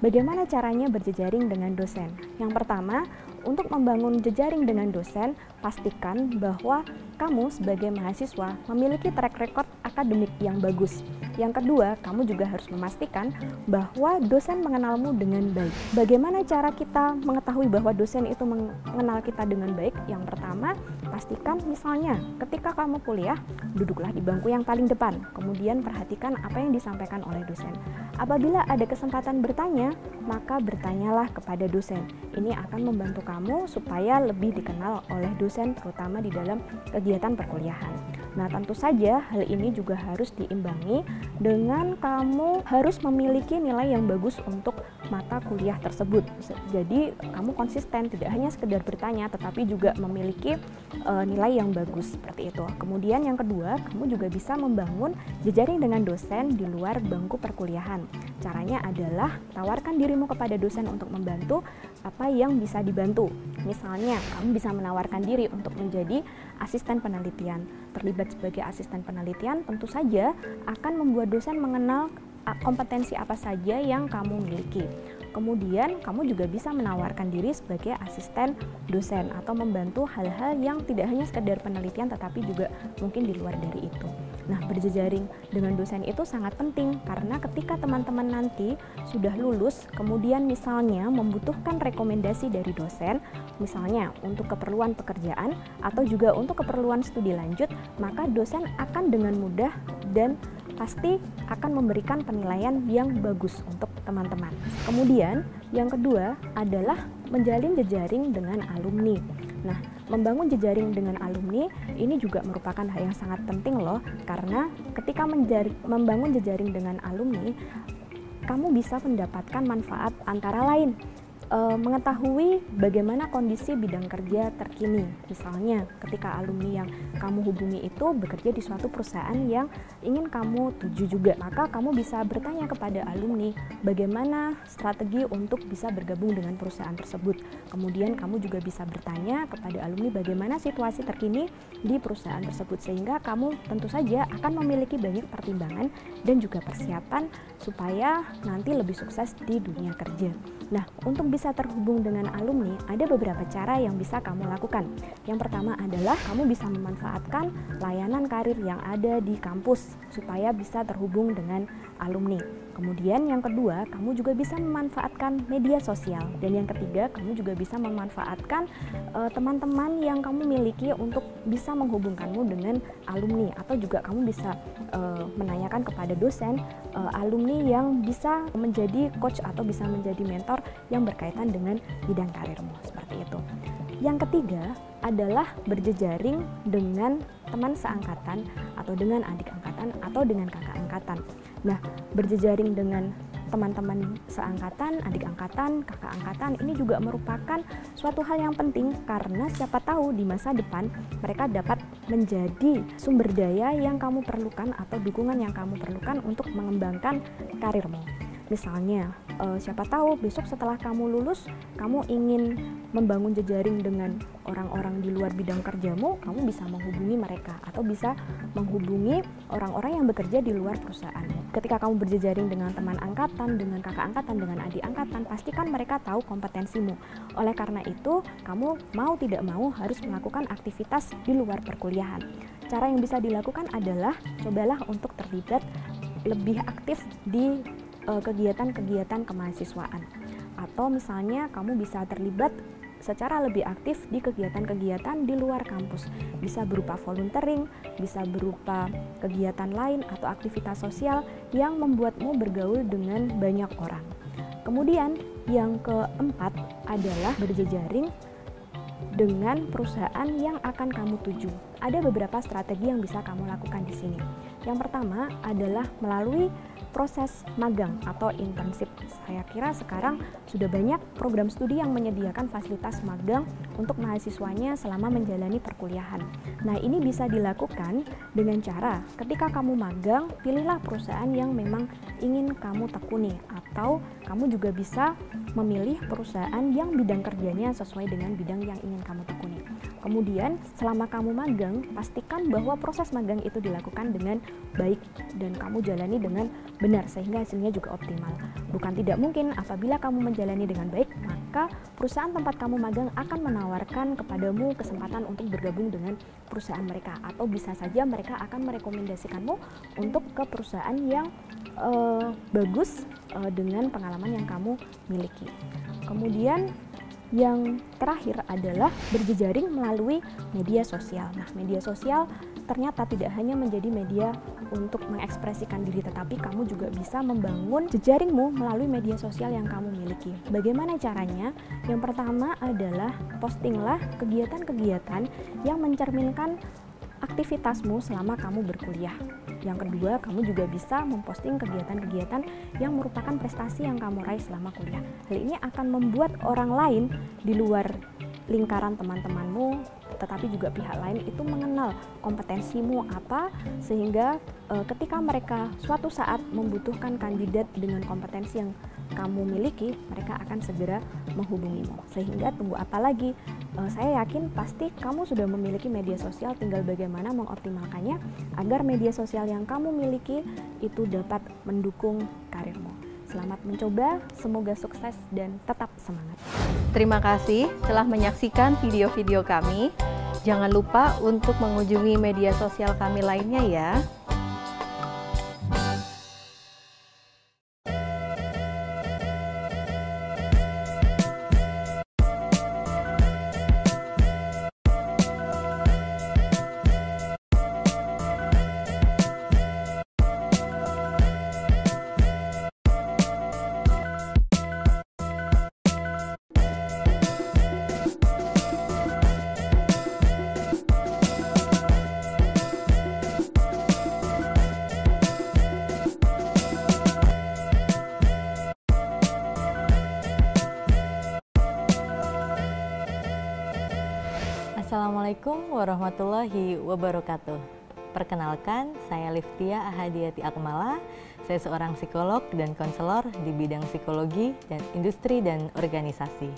Bagaimana caranya berjejaring dengan dosen? Yang pertama, untuk membangun jejaring dengan dosen, pastikan bahwa kamu sebagai mahasiswa memiliki track record akademik yang bagus. Yang kedua, kamu juga harus memastikan bahwa dosen mengenalmu dengan baik. Bagaimana cara kita mengetahui bahwa dosen itu mengenal kita dengan baik? Yang pertama, pastikan misalnya ketika kamu kuliah, duduklah di bangku yang paling depan. Kemudian perhatikan apa yang disampaikan oleh dosen. Apabila ada kesempatan bertanya, maka bertanyalah kepada dosen. Ini akan membantu kamu supaya lebih dikenal oleh dosen terutama di dalam kegiatan perkuliahan. Nah, tentu saja hal ini juga harus diimbangi dengan kamu harus memiliki nilai yang bagus untuk mata kuliah tersebut. Jadi, kamu konsisten tidak hanya sekedar bertanya tetapi juga memiliki e, nilai yang bagus seperti itu. Kemudian yang kedua, kamu juga bisa membangun jejaring dengan dosen di luar bangku perkuliahan. Caranya adalah tawarkan dirimu kepada dosen untuk membantu apa yang bisa dibantu. Misalnya, kamu bisa menawarkan diri untuk menjadi asisten penelitian. Terlibat sebagai asisten penelitian tentu saja akan membuat dosen mengenal kompetensi apa saja yang kamu miliki. Kemudian, kamu juga bisa menawarkan diri sebagai asisten dosen atau membantu hal-hal yang tidak hanya sekedar penelitian tetapi juga mungkin di luar dari itu. Nah, berjejaring dengan dosen itu sangat penting karena ketika teman-teman nanti sudah lulus, kemudian misalnya membutuhkan rekomendasi dari dosen, misalnya untuk keperluan pekerjaan atau juga untuk keperluan studi lanjut, maka dosen akan dengan mudah dan pasti akan memberikan penilaian yang bagus untuk teman-teman. Kemudian, yang kedua adalah menjalin jejaring dengan alumni. Nah, membangun jejaring dengan alumni ini juga merupakan hal yang sangat penting loh, karena ketika menjari, membangun jejaring dengan alumni, kamu bisa mendapatkan manfaat antara lain e, mengetahui bagaimana kondisi bidang kerja terkini. Misalnya, ketika alumni yang kamu hubungi itu bekerja di suatu perusahaan yang ingin kamu tuju juga, maka kamu bisa bertanya kepada alumni bagaimana strategi untuk bisa bergabung dengan perusahaan tersebut. Kemudian kamu juga bisa bertanya kepada alumni bagaimana situasi terkini di perusahaan tersebut sehingga kamu tentu saja akan memiliki banyak pertimbangan dan juga persiapan supaya nanti lebih sukses di dunia kerja. Nah, untuk bisa terhubung dengan alumni, ada beberapa cara yang bisa kamu lakukan. Yang pertama adalah kamu bisa memanfaatkan layanan karir yang ada di kampus supaya bisa terhubung dengan alumni. Kemudian yang kedua, kamu juga bisa memanfaatkan media sosial dan yang ketiga, kamu juga bisa memanfaatkan eh, teman-teman uh, yang kamu miliki untuk bisa menghubungkanmu dengan alumni atau juga kamu bisa uh, menanyakan kepada dosen uh, alumni yang bisa menjadi coach atau bisa menjadi mentor yang berkaitan dengan bidang karirmu seperti itu. Yang ketiga adalah berjejaring dengan teman seangkatan atau dengan adik angkatan atau dengan kakak angkatan. Nah, berjejaring dengan teman-teman seangkatan, adik angkatan, kakak angkatan ini juga merupakan suatu hal yang penting karena siapa tahu di masa depan mereka dapat menjadi sumber daya yang kamu perlukan atau dukungan yang kamu perlukan untuk mengembangkan karirmu. Misalnya, uh, siapa tahu besok setelah kamu lulus, kamu ingin membangun jejaring dengan orang-orang di luar bidang kerjamu, kamu bisa menghubungi mereka atau bisa menghubungi orang-orang yang bekerja di luar perusahaanmu. Ketika kamu berjejaring dengan teman angkatan, dengan kakak angkatan, dengan adik angkatan, pastikan mereka tahu kompetensimu. Oleh karena itu, kamu mau tidak mau harus melakukan aktivitas di luar perkuliahan. Cara yang bisa dilakukan adalah cobalah untuk terlibat lebih aktif di kegiatan-kegiatan kemahasiswaan atau misalnya kamu bisa terlibat secara lebih aktif di kegiatan-kegiatan di luar kampus. Bisa berupa volunteering, bisa berupa kegiatan lain atau aktivitas sosial yang membuatmu bergaul dengan banyak orang. Kemudian yang keempat adalah berjejaring dengan perusahaan yang akan kamu tuju. Ada beberapa strategi yang bisa kamu lakukan di sini. Yang pertama adalah melalui proses magang atau internship. Saya kira sekarang sudah banyak program studi yang menyediakan fasilitas magang untuk mahasiswanya selama menjalani perkuliahan. Nah, ini bisa dilakukan dengan cara ketika kamu magang, pilihlah perusahaan yang memang ingin kamu tekuni atau kamu juga bisa memilih perusahaan yang bidang kerjanya sesuai dengan bidang yang ingin kamu tekuni. Kemudian, selama kamu magang, pastikan bahwa proses magang itu dilakukan dengan baik dan kamu jalani dengan benar sehingga hasilnya juga optimal. Bukan tidak mungkin apabila kamu menjalani dengan baik, maka perusahaan tempat kamu magang akan menawarkan kepadamu kesempatan untuk bergabung dengan perusahaan mereka atau bisa saja mereka akan merekomendasikanmu untuk ke perusahaan yang uh, bagus uh, dengan pengalaman yang kamu miliki. Kemudian yang terakhir adalah berjejaring melalui media sosial. Nah, media sosial ternyata tidak hanya menjadi media untuk mengekspresikan diri, tetapi kamu juga bisa membangun jejaringmu melalui media sosial yang kamu miliki. Bagaimana caranya? Yang pertama adalah postinglah kegiatan-kegiatan yang mencerminkan aktivitasmu selama kamu berkuliah. Yang kedua, kamu juga bisa memposting kegiatan-kegiatan yang merupakan prestasi yang kamu raih selama kuliah. Hal ini akan membuat orang lain di luar lingkaran teman-temanmu, tetapi juga pihak lain itu mengenal kompetensimu apa sehingga e, ketika mereka suatu saat membutuhkan kandidat dengan kompetensi yang kamu miliki, mereka akan segera menghubungimu. Sehingga tunggu apa lagi? Uh, saya yakin pasti kamu sudah memiliki media sosial, tinggal bagaimana mengoptimalkannya agar media sosial yang kamu miliki itu dapat mendukung karirmu. Selamat mencoba, semoga sukses dan tetap semangat. Terima kasih telah menyaksikan video-video kami. Jangan lupa untuk mengunjungi media sosial kami lainnya ya. Assalamualaikum warahmatullahi wabarakatuh. Perkenalkan, saya Liftia Ahadiati Akmala. Saya seorang psikolog dan konselor di bidang psikologi dan industri dan organisasi.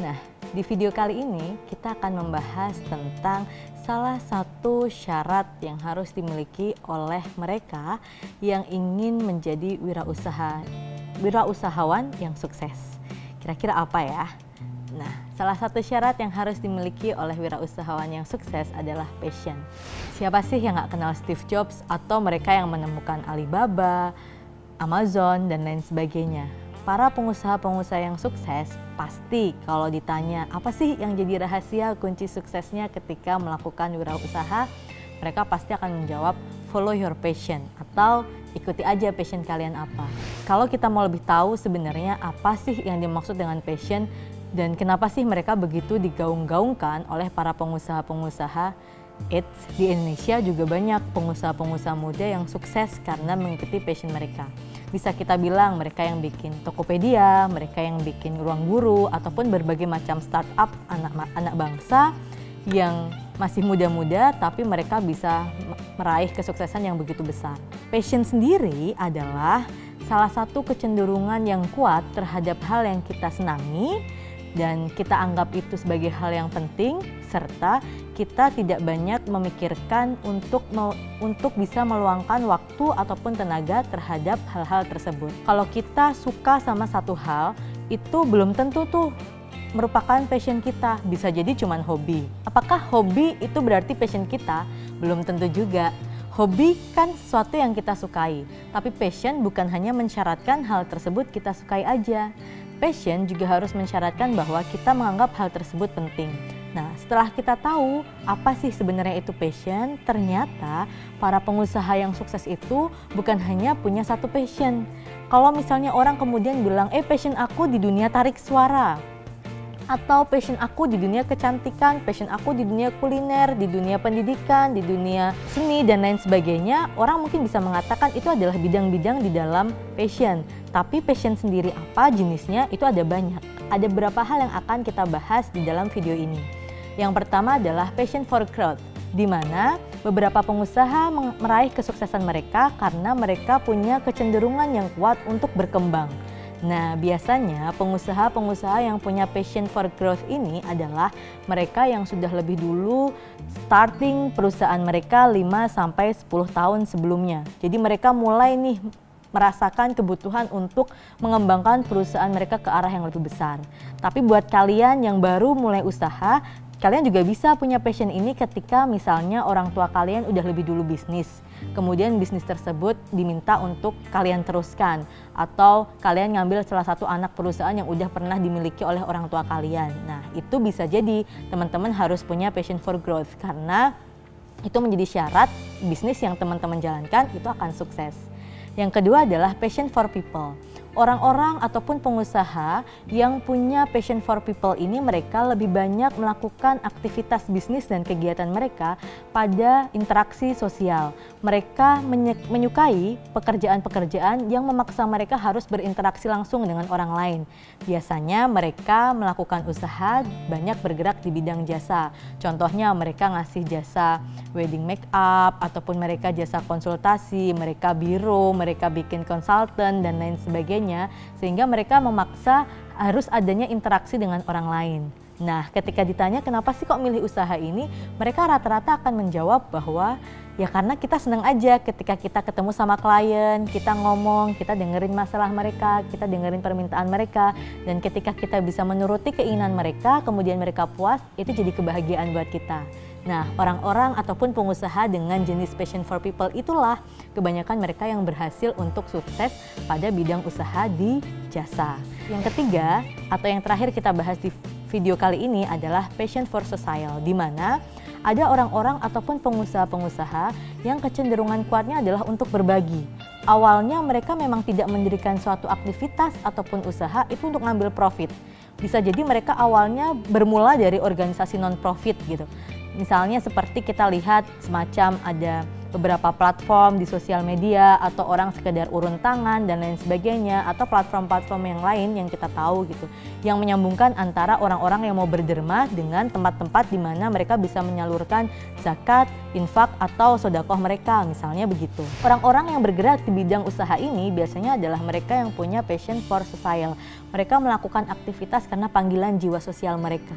Nah, di video kali ini kita akan membahas tentang salah satu syarat yang harus dimiliki oleh mereka yang ingin menjadi wirausaha wirausahawan yang sukses. Kira-kira apa ya? Salah satu syarat yang harus dimiliki oleh wirausahawan yang sukses adalah passion. Siapa sih yang nggak kenal Steve Jobs atau mereka yang menemukan Alibaba, Amazon, dan lain sebagainya? Para pengusaha-pengusaha yang sukses pasti kalau ditanya apa sih yang jadi rahasia kunci suksesnya ketika melakukan wirausaha, mereka pasti akan menjawab follow your passion atau ikuti aja passion kalian apa. Kalau kita mau lebih tahu sebenarnya apa sih yang dimaksud dengan passion, dan kenapa sih mereka begitu digaung-gaungkan oleh para pengusaha-pengusaha? It's di Indonesia juga banyak pengusaha-pengusaha muda yang sukses karena mengikuti passion mereka. Bisa kita bilang mereka yang bikin Tokopedia, mereka yang bikin ruang guru, ataupun berbagai macam startup anak-anak bangsa yang masih muda-muda tapi mereka bisa meraih kesuksesan yang begitu besar. Passion sendiri adalah salah satu kecenderungan yang kuat terhadap hal yang kita senangi dan kita anggap itu sebagai hal yang penting serta kita tidak banyak memikirkan untuk untuk bisa meluangkan waktu ataupun tenaga terhadap hal-hal tersebut. Kalau kita suka sama satu hal, itu belum tentu tuh merupakan passion kita, bisa jadi cuman hobi. Apakah hobi itu berarti passion kita? Belum tentu juga. Hobi kan sesuatu yang kita sukai, tapi passion bukan hanya mensyaratkan hal tersebut kita sukai aja. Passion juga harus mensyaratkan bahwa kita menganggap hal tersebut penting. Nah, setelah kita tahu apa sih sebenarnya itu passion, ternyata para pengusaha yang sukses itu bukan hanya punya satu passion. Kalau misalnya orang kemudian bilang, "Eh, passion aku di dunia tarik suara." Atau passion aku di dunia kecantikan, passion aku di dunia kuliner, di dunia pendidikan, di dunia seni dan lain sebagainya, orang mungkin bisa mengatakan itu adalah bidang-bidang di dalam passion. Tapi passion sendiri apa jenisnya itu ada banyak. Ada beberapa hal yang akan kita bahas di dalam video ini. Yang pertama adalah passion for growth, di mana beberapa pengusaha meraih kesuksesan mereka karena mereka punya kecenderungan yang kuat untuk berkembang. Nah, biasanya pengusaha-pengusaha yang punya passion for growth ini adalah mereka yang sudah lebih dulu starting perusahaan mereka 5 sampai 10 tahun sebelumnya. Jadi mereka mulai nih merasakan kebutuhan untuk mengembangkan perusahaan mereka ke arah yang lebih besar. Tapi buat kalian yang baru mulai usaha, kalian juga bisa punya passion ini ketika misalnya orang tua kalian udah lebih dulu bisnis. Kemudian bisnis tersebut diminta untuk kalian teruskan atau kalian ngambil salah satu anak perusahaan yang udah pernah dimiliki oleh orang tua kalian. Nah, itu bisa jadi teman-teman harus punya passion for growth karena itu menjadi syarat bisnis yang teman-teman jalankan itu akan sukses. Yang kedua adalah passion for people orang-orang ataupun pengusaha yang punya passion for people ini mereka lebih banyak melakukan aktivitas bisnis dan kegiatan mereka pada interaksi sosial. Mereka menyukai pekerjaan-pekerjaan yang memaksa mereka harus berinteraksi langsung dengan orang lain. Biasanya mereka melakukan usaha banyak bergerak di bidang jasa. Contohnya mereka ngasih jasa wedding make up ataupun mereka jasa konsultasi, mereka biro, mereka bikin konsultan dan lain sebagainya sehingga mereka memaksa harus adanya interaksi dengan orang lain. Nah, ketika ditanya kenapa sih kok milih usaha ini, mereka rata-rata akan menjawab bahwa ya karena kita senang aja ketika kita ketemu sama klien, kita ngomong, kita dengerin masalah mereka, kita dengerin permintaan mereka, dan ketika kita bisa menuruti keinginan mereka, kemudian mereka puas, itu jadi kebahagiaan buat kita. Nah, orang-orang ataupun pengusaha dengan jenis passion for people itulah kebanyakan mereka yang berhasil untuk sukses pada bidang usaha di jasa. Yang ketiga, atau yang terakhir kita bahas di video kali ini adalah passion for society, di mana ada orang-orang ataupun pengusaha-pengusaha yang kecenderungan kuatnya adalah untuk berbagi. Awalnya mereka memang tidak mendirikan suatu aktivitas ataupun usaha itu untuk ngambil profit. Bisa jadi mereka awalnya bermula dari organisasi non-profit gitu. Misalnya seperti kita lihat semacam ada beberapa platform di sosial media atau orang sekedar urun tangan dan lain sebagainya atau platform-platform yang lain yang kita tahu gitu yang menyambungkan antara orang-orang yang mau berderma dengan tempat-tempat di mana mereka bisa menyalurkan zakat, infak atau sodakoh mereka misalnya begitu. Orang-orang yang bergerak di bidang usaha ini biasanya adalah mereka yang punya passion for society. Mereka melakukan aktivitas karena panggilan jiwa sosial mereka.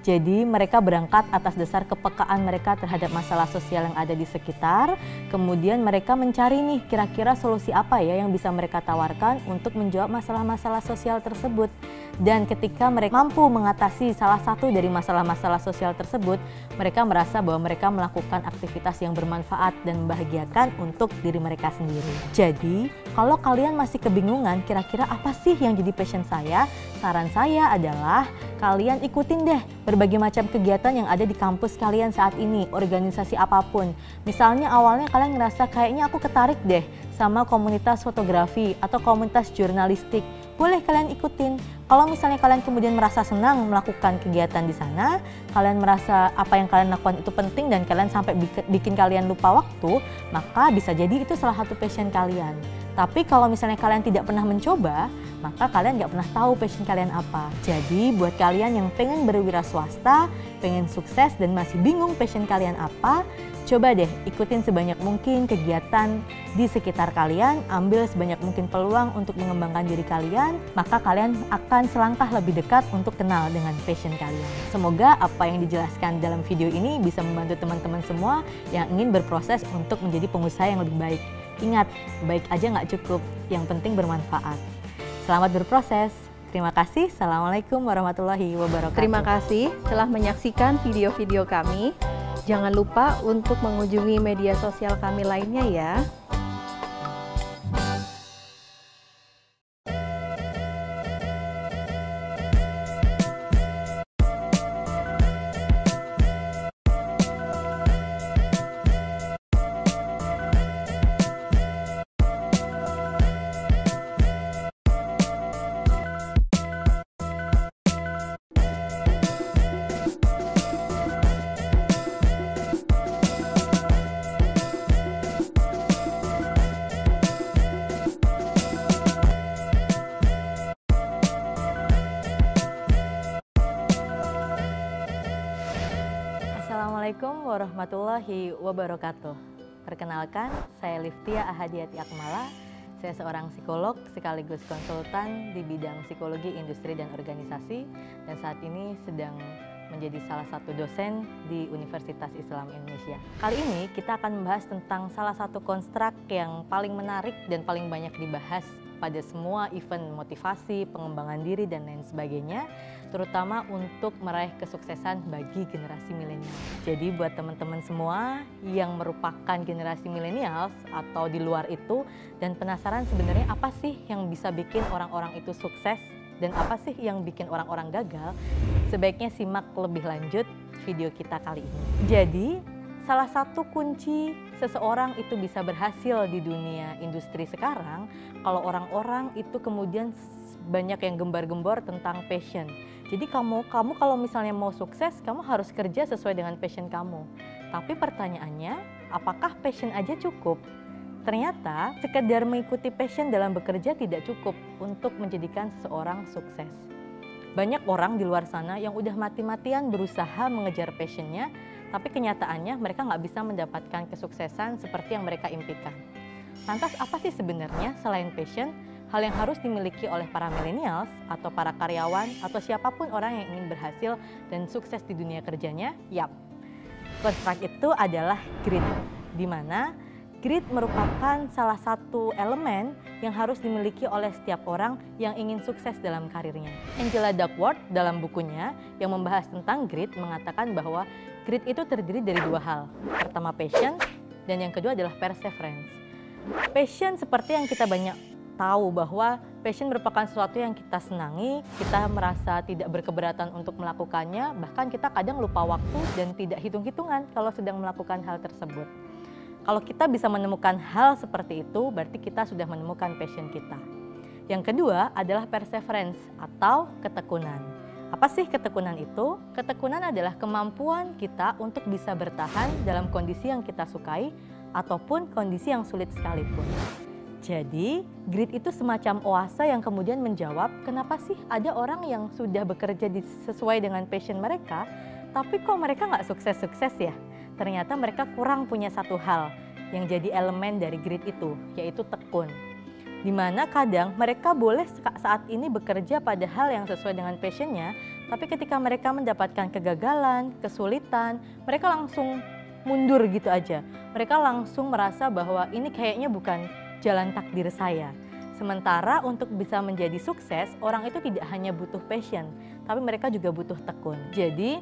Jadi mereka berangkat atas dasar kepekaan mereka terhadap masalah sosial yang ada di sekitar. Kemudian mereka mencari nih kira-kira solusi apa ya yang bisa mereka tawarkan untuk menjawab masalah-masalah sosial tersebut. Dan ketika mereka mampu mengatasi salah satu dari masalah-masalah sosial tersebut, mereka merasa bahwa mereka melakukan aktivitas yang bermanfaat dan membahagiakan untuk diri mereka sendiri. Jadi, kalau kalian masih kebingungan kira-kira apa sih yang jadi passion saya, saran saya adalah kalian ikutin deh berbagai macam kegiatan yang ada di kampus kalian saat ini, organisasi apa pun. Misalnya awalnya kalian ngerasa kayaknya aku ketarik deh sama komunitas fotografi atau komunitas jurnalistik. Boleh kalian ikutin. Kalau misalnya kalian kemudian merasa senang melakukan kegiatan di sana, kalian merasa apa yang kalian lakukan itu penting dan kalian sampai bikin kalian lupa waktu, maka bisa jadi itu salah satu passion kalian. Tapi kalau misalnya kalian tidak pernah mencoba, maka kalian nggak pernah tahu passion kalian apa. Jadi buat kalian yang pengen berwira swasta, pengen sukses dan masih bingung passion kalian apa, Coba deh ikutin sebanyak mungkin kegiatan di sekitar kalian, ambil sebanyak mungkin peluang untuk mengembangkan diri kalian, maka kalian akan selangkah lebih dekat untuk kenal dengan passion kalian. Semoga apa yang dijelaskan dalam video ini bisa membantu teman-teman semua yang ingin berproses untuk menjadi pengusaha yang lebih baik. Ingat, baik aja nggak cukup, yang penting bermanfaat. Selamat berproses. Terima kasih. Assalamualaikum warahmatullahi wabarakatuh. Terima kasih telah menyaksikan video-video kami. Jangan lupa untuk mengunjungi media sosial kami lainnya ya. Warahmatullahi wabarakatuh. Perkenalkan, saya Liftia Ahadiati Akmala. Saya seorang psikolog sekaligus konsultan di bidang psikologi industri dan organisasi dan saat ini sedang menjadi salah satu dosen di Universitas Islam Indonesia. Kali ini kita akan membahas tentang salah satu konstruk yang paling menarik dan paling banyak dibahas pada semua event motivasi, pengembangan diri, dan lain sebagainya, terutama untuk meraih kesuksesan bagi generasi milenial. Jadi buat teman-teman semua yang merupakan generasi milenial atau di luar itu dan penasaran sebenarnya apa sih yang bisa bikin orang-orang itu sukses dan apa sih yang bikin orang-orang gagal, sebaiknya simak lebih lanjut video kita kali ini. Jadi, salah satu kunci seseorang itu bisa berhasil di dunia industri sekarang kalau orang-orang itu kemudian banyak yang gembar-gembor tentang passion. Jadi kamu kamu kalau misalnya mau sukses, kamu harus kerja sesuai dengan passion kamu. Tapi pertanyaannya, apakah passion aja cukup? Ternyata sekedar mengikuti passion dalam bekerja tidak cukup untuk menjadikan seseorang sukses. Banyak orang di luar sana yang udah mati-matian berusaha mengejar passionnya, tapi kenyataannya mereka nggak bisa mendapatkan kesuksesan seperti yang mereka impikan. Lantas apa sih sebenarnya selain passion, hal yang harus dimiliki oleh para millennials atau para karyawan atau siapa pun orang yang ingin berhasil dan sukses di dunia kerjanya? Yap, konstruk itu adalah grit, di mana Grit merupakan salah satu elemen yang harus dimiliki oleh setiap orang yang ingin sukses dalam karirnya. Angela Duckworth dalam bukunya yang membahas tentang grit mengatakan bahwa grit itu terdiri dari dua hal. Pertama passion dan yang kedua adalah perseverance. Passion seperti yang kita banyak tahu bahwa passion merupakan sesuatu yang kita senangi, kita merasa tidak berkeberatan untuk melakukannya, bahkan kita kadang lupa waktu dan tidak hitung-hitungan kalau sedang melakukan hal tersebut. Kalau kita bisa menemukan hal seperti itu, berarti kita sudah menemukan passion kita. Yang kedua adalah perseverance atau ketekunan. Apa sih ketekunan itu? Ketekunan adalah kemampuan kita untuk bisa bertahan dalam kondisi yang kita sukai ataupun kondisi yang sulit sekalipun. Jadi, grit itu semacam oase yang kemudian menjawab kenapa sih ada orang yang sudah bekerja sesuai dengan passion mereka, tapi kok mereka nggak sukses-sukses ya? Ternyata mereka kurang punya satu hal yang jadi elemen dari grit itu, yaitu tekun. Di mana kadang mereka boleh saat ini bekerja pada hal yang sesuai dengan passionnya, tapi ketika mereka mendapatkan kegagalan, kesulitan, mereka langsung mundur gitu aja. Mereka langsung merasa bahwa ini kayaknya bukan jalan takdir saya. Sementara untuk bisa menjadi sukses, orang itu tidak hanya butuh passion, tapi mereka juga butuh tekun. Jadi,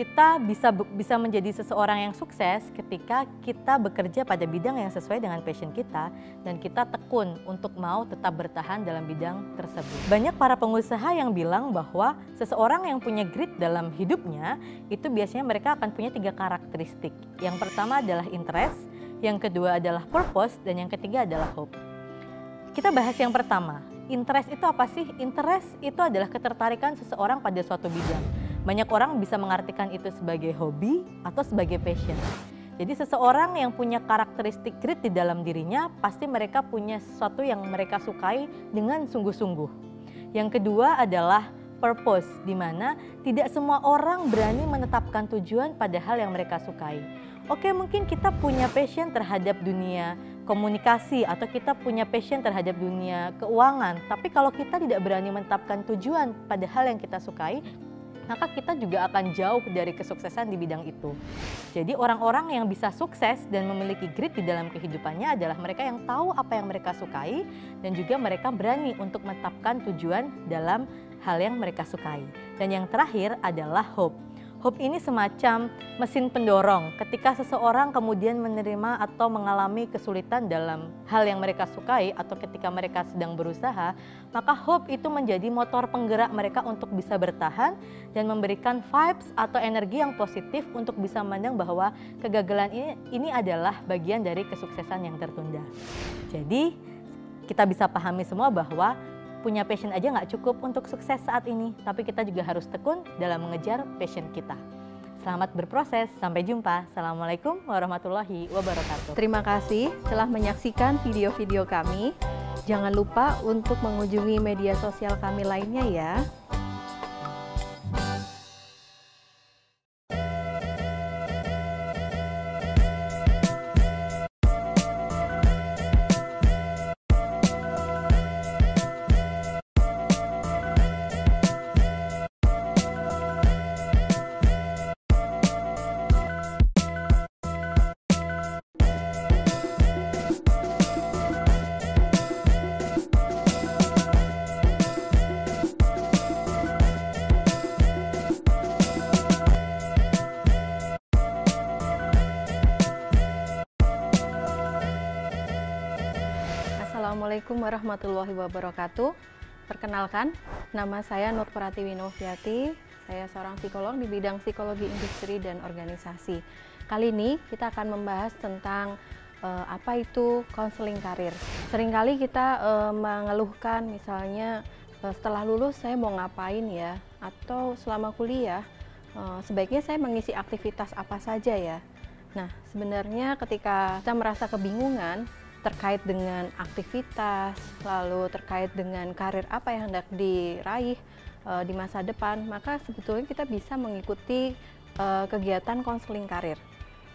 kita bisa bisa menjadi seseorang yang sukses ketika kita bekerja pada bidang yang sesuai dengan passion kita dan kita tekun untuk mau tetap bertahan dalam bidang tersebut. Banyak para pengusaha yang bilang bahwa seseorang yang punya grit dalam hidupnya itu biasanya mereka akan punya tiga karakteristik. Yang pertama adalah interest, yang kedua adalah purpose, dan yang ketiga adalah hope. Kita bahas yang pertama. Interest itu apa sih? Interest itu adalah ketertarikan seseorang pada suatu bidang banyak orang bisa mengartikan itu sebagai hobi atau sebagai passion. Jadi seseorang yang punya karakteristik grit di dalam dirinya pasti mereka punya sesuatu yang mereka sukai dengan sungguh-sungguh. Yang kedua adalah purpose, di mana tidak semua orang berani menetapkan tujuan pada hal yang mereka sukai. Oke, mungkin kita punya passion terhadap dunia komunikasi atau kita punya passion terhadap dunia keuangan, tapi kalau kita tidak berani menetapkan tujuan pada hal yang kita sukai, maka kita juga akan jauh dari kesuksesan di bidang itu. Jadi orang-orang yang bisa sukses dan memiliki grit di dalam kehidupannya adalah mereka yang tahu apa yang mereka sukai dan juga mereka berani untuk menetapkan tujuan dalam hal yang mereka sukai. Dan yang terakhir adalah hope. Hope ini semacam mesin pendorong ketika seseorang kemudian menerima atau mengalami kesulitan dalam hal yang mereka sukai atau ketika mereka sedang berusaha, maka hope itu menjadi motor penggerak mereka untuk bisa bertahan dan memberikan vibes atau energi yang positif untuk bisa memandang bahwa kegagalan ini, ini adalah bagian dari kesuksesan yang tertunda. Jadi kita bisa pahami semua bahwa punya passion aja nggak cukup untuk sukses saat ini, tapi kita juga harus tekun dalam mengejar passion kita. Selamat berproses, sampai jumpa. Assalamualaikum warahmatullahi wabarakatuh. Terima kasih telah menyaksikan video-video kami. Jangan lupa untuk mengunjungi media sosial kami lainnya ya. Assalamualaikum warahmatullahi wabarakatuh. Perkenalkan, nama saya Nur Pratiwi Noviati. Saya seorang psikolog di bidang psikologi industri dan organisasi. Kali ini kita akan membahas tentang uh, apa itu konseling karir. Seringkali kita uh, mengeluhkan misalnya uh, setelah lulus saya mau ngapain ya atau selama kuliah sebaiknya saya mengisi aktivitas apa saja ya. Nah, sebenarnya ketika kita merasa kebingungan, terkait dengan aktivitas, lalu terkait dengan karir apa yang hendak diraih e, di masa depan, maka sebetulnya kita bisa mengikuti e, kegiatan konseling karir.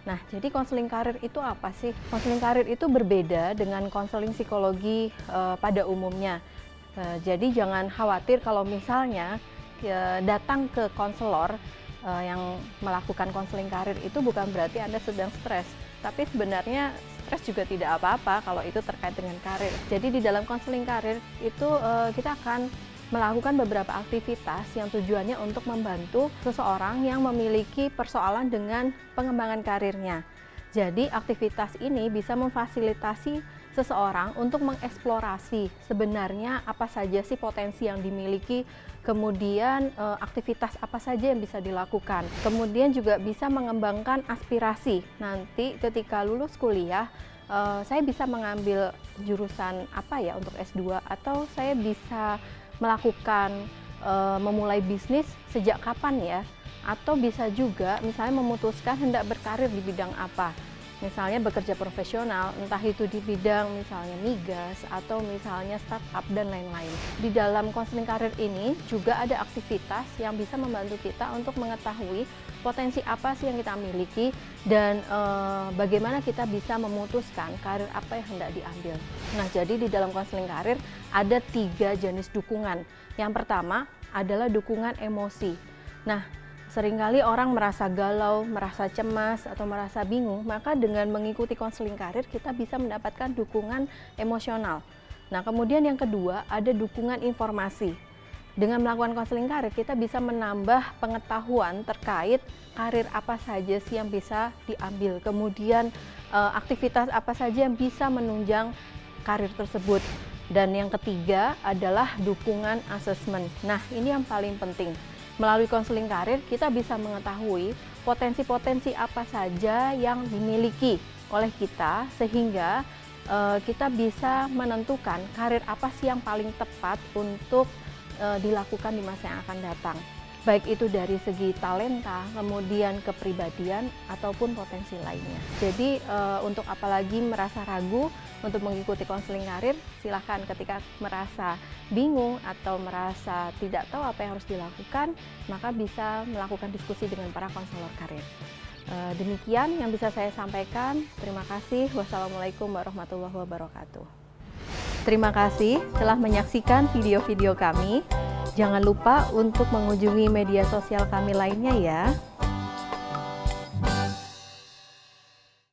Nah, jadi konseling karir itu apa sih? Konseling karir itu berbeda dengan konseling psikologi e, pada umumnya. E, jadi jangan khawatir kalau misalnya e, datang ke konselor e, yang melakukan konseling karir itu bukan berarti Anda sedang stres, tapi sebenarnya stres juga tidak apa-apa kalau itu terkait dengan karir. Jadi di dalam konseling karir itu uh, kita akan melakukan beberapa aktivitas yang tujuannya untuk membantu seseorang yang memiliki persoalan dengan pengembangan karirnya. Jadi aktivitas ini bisa memfasilitasi seseorang untuk mengeksplorasi sebenarnya apa saja sih potensi yang dimiliki, kemudian e, aktivitas apa saja yang bisa dilakukan. Kemudian juga bisa mengembangkan aspirasi. Nanti ketika lulus kuliah, e, saya bisa mengambil jurusan apa ya untuk S2 atau saya bisa melakukan e, memulai bisnis sejak kapan ya? Atau bisa juga misalnya memutuskan hendak berkarir di bidang apa misalnya bekerja profesional, entah itu di bidang misalnya migas atau misalnya startup dan lain-lain. Di dalam konseling karir ini juga ada aktivitas yang bisa membantu kita untuk mengetahui potensi apa sih yang kita miliki dan e, bagaimana kita bisa memutuskan karir apa yang hendak diambil. Nah, jadi di dalam konseling karir ada tiga jenis dukungan. Yang pertama adalah dukungan emosi. Nah, Seringkali orang merasa galau, merasa cemas, atau merasa bingung, maka dengan mengikuti konseling karir kita bisa mendapatkan dukungan emosional. Nah, kemudian yang kedua ada dukungan informasi. Dengan melakukan konseling karir kita bisa menambah pengetahuan terkait karir apa saja sih yang bisa diambil. Kemudian eh, aktivitas apa saja yang bisa menunjang karir tersebut. Dan yang ketiga adalah dukungan asesmen. Nah, ini yang paling penting Melalui konseling karir, kita bisa mengetahui potensi-potensi apa saja yang dimiliki oleh kita sehingga uh, kita bisa menentukan karir apa sih yang paling tepat untuk uh, dilakukan di masa yang akan datang. Baik itu dari segi talenta, kemudian kepribadian ataupun potensi lainnya. Jadi uh, untuk apalagi merasa ragu untuk mengikuti konseling karir, silahkan ketika merasa bingung atau merasa tidak tahu apa yang harus dilakukan, maka bisa melakukan diskusi dengan para konselor karir. E, demikian yang bisa saya sampaikan. Terima kasih. Wassalamualaikum warahmatullahi wabarakatuh. Terima kasih telah menyaksikan video-video kami. Jangan lupa untuk mengunjungi media sosial kami lainnya ya.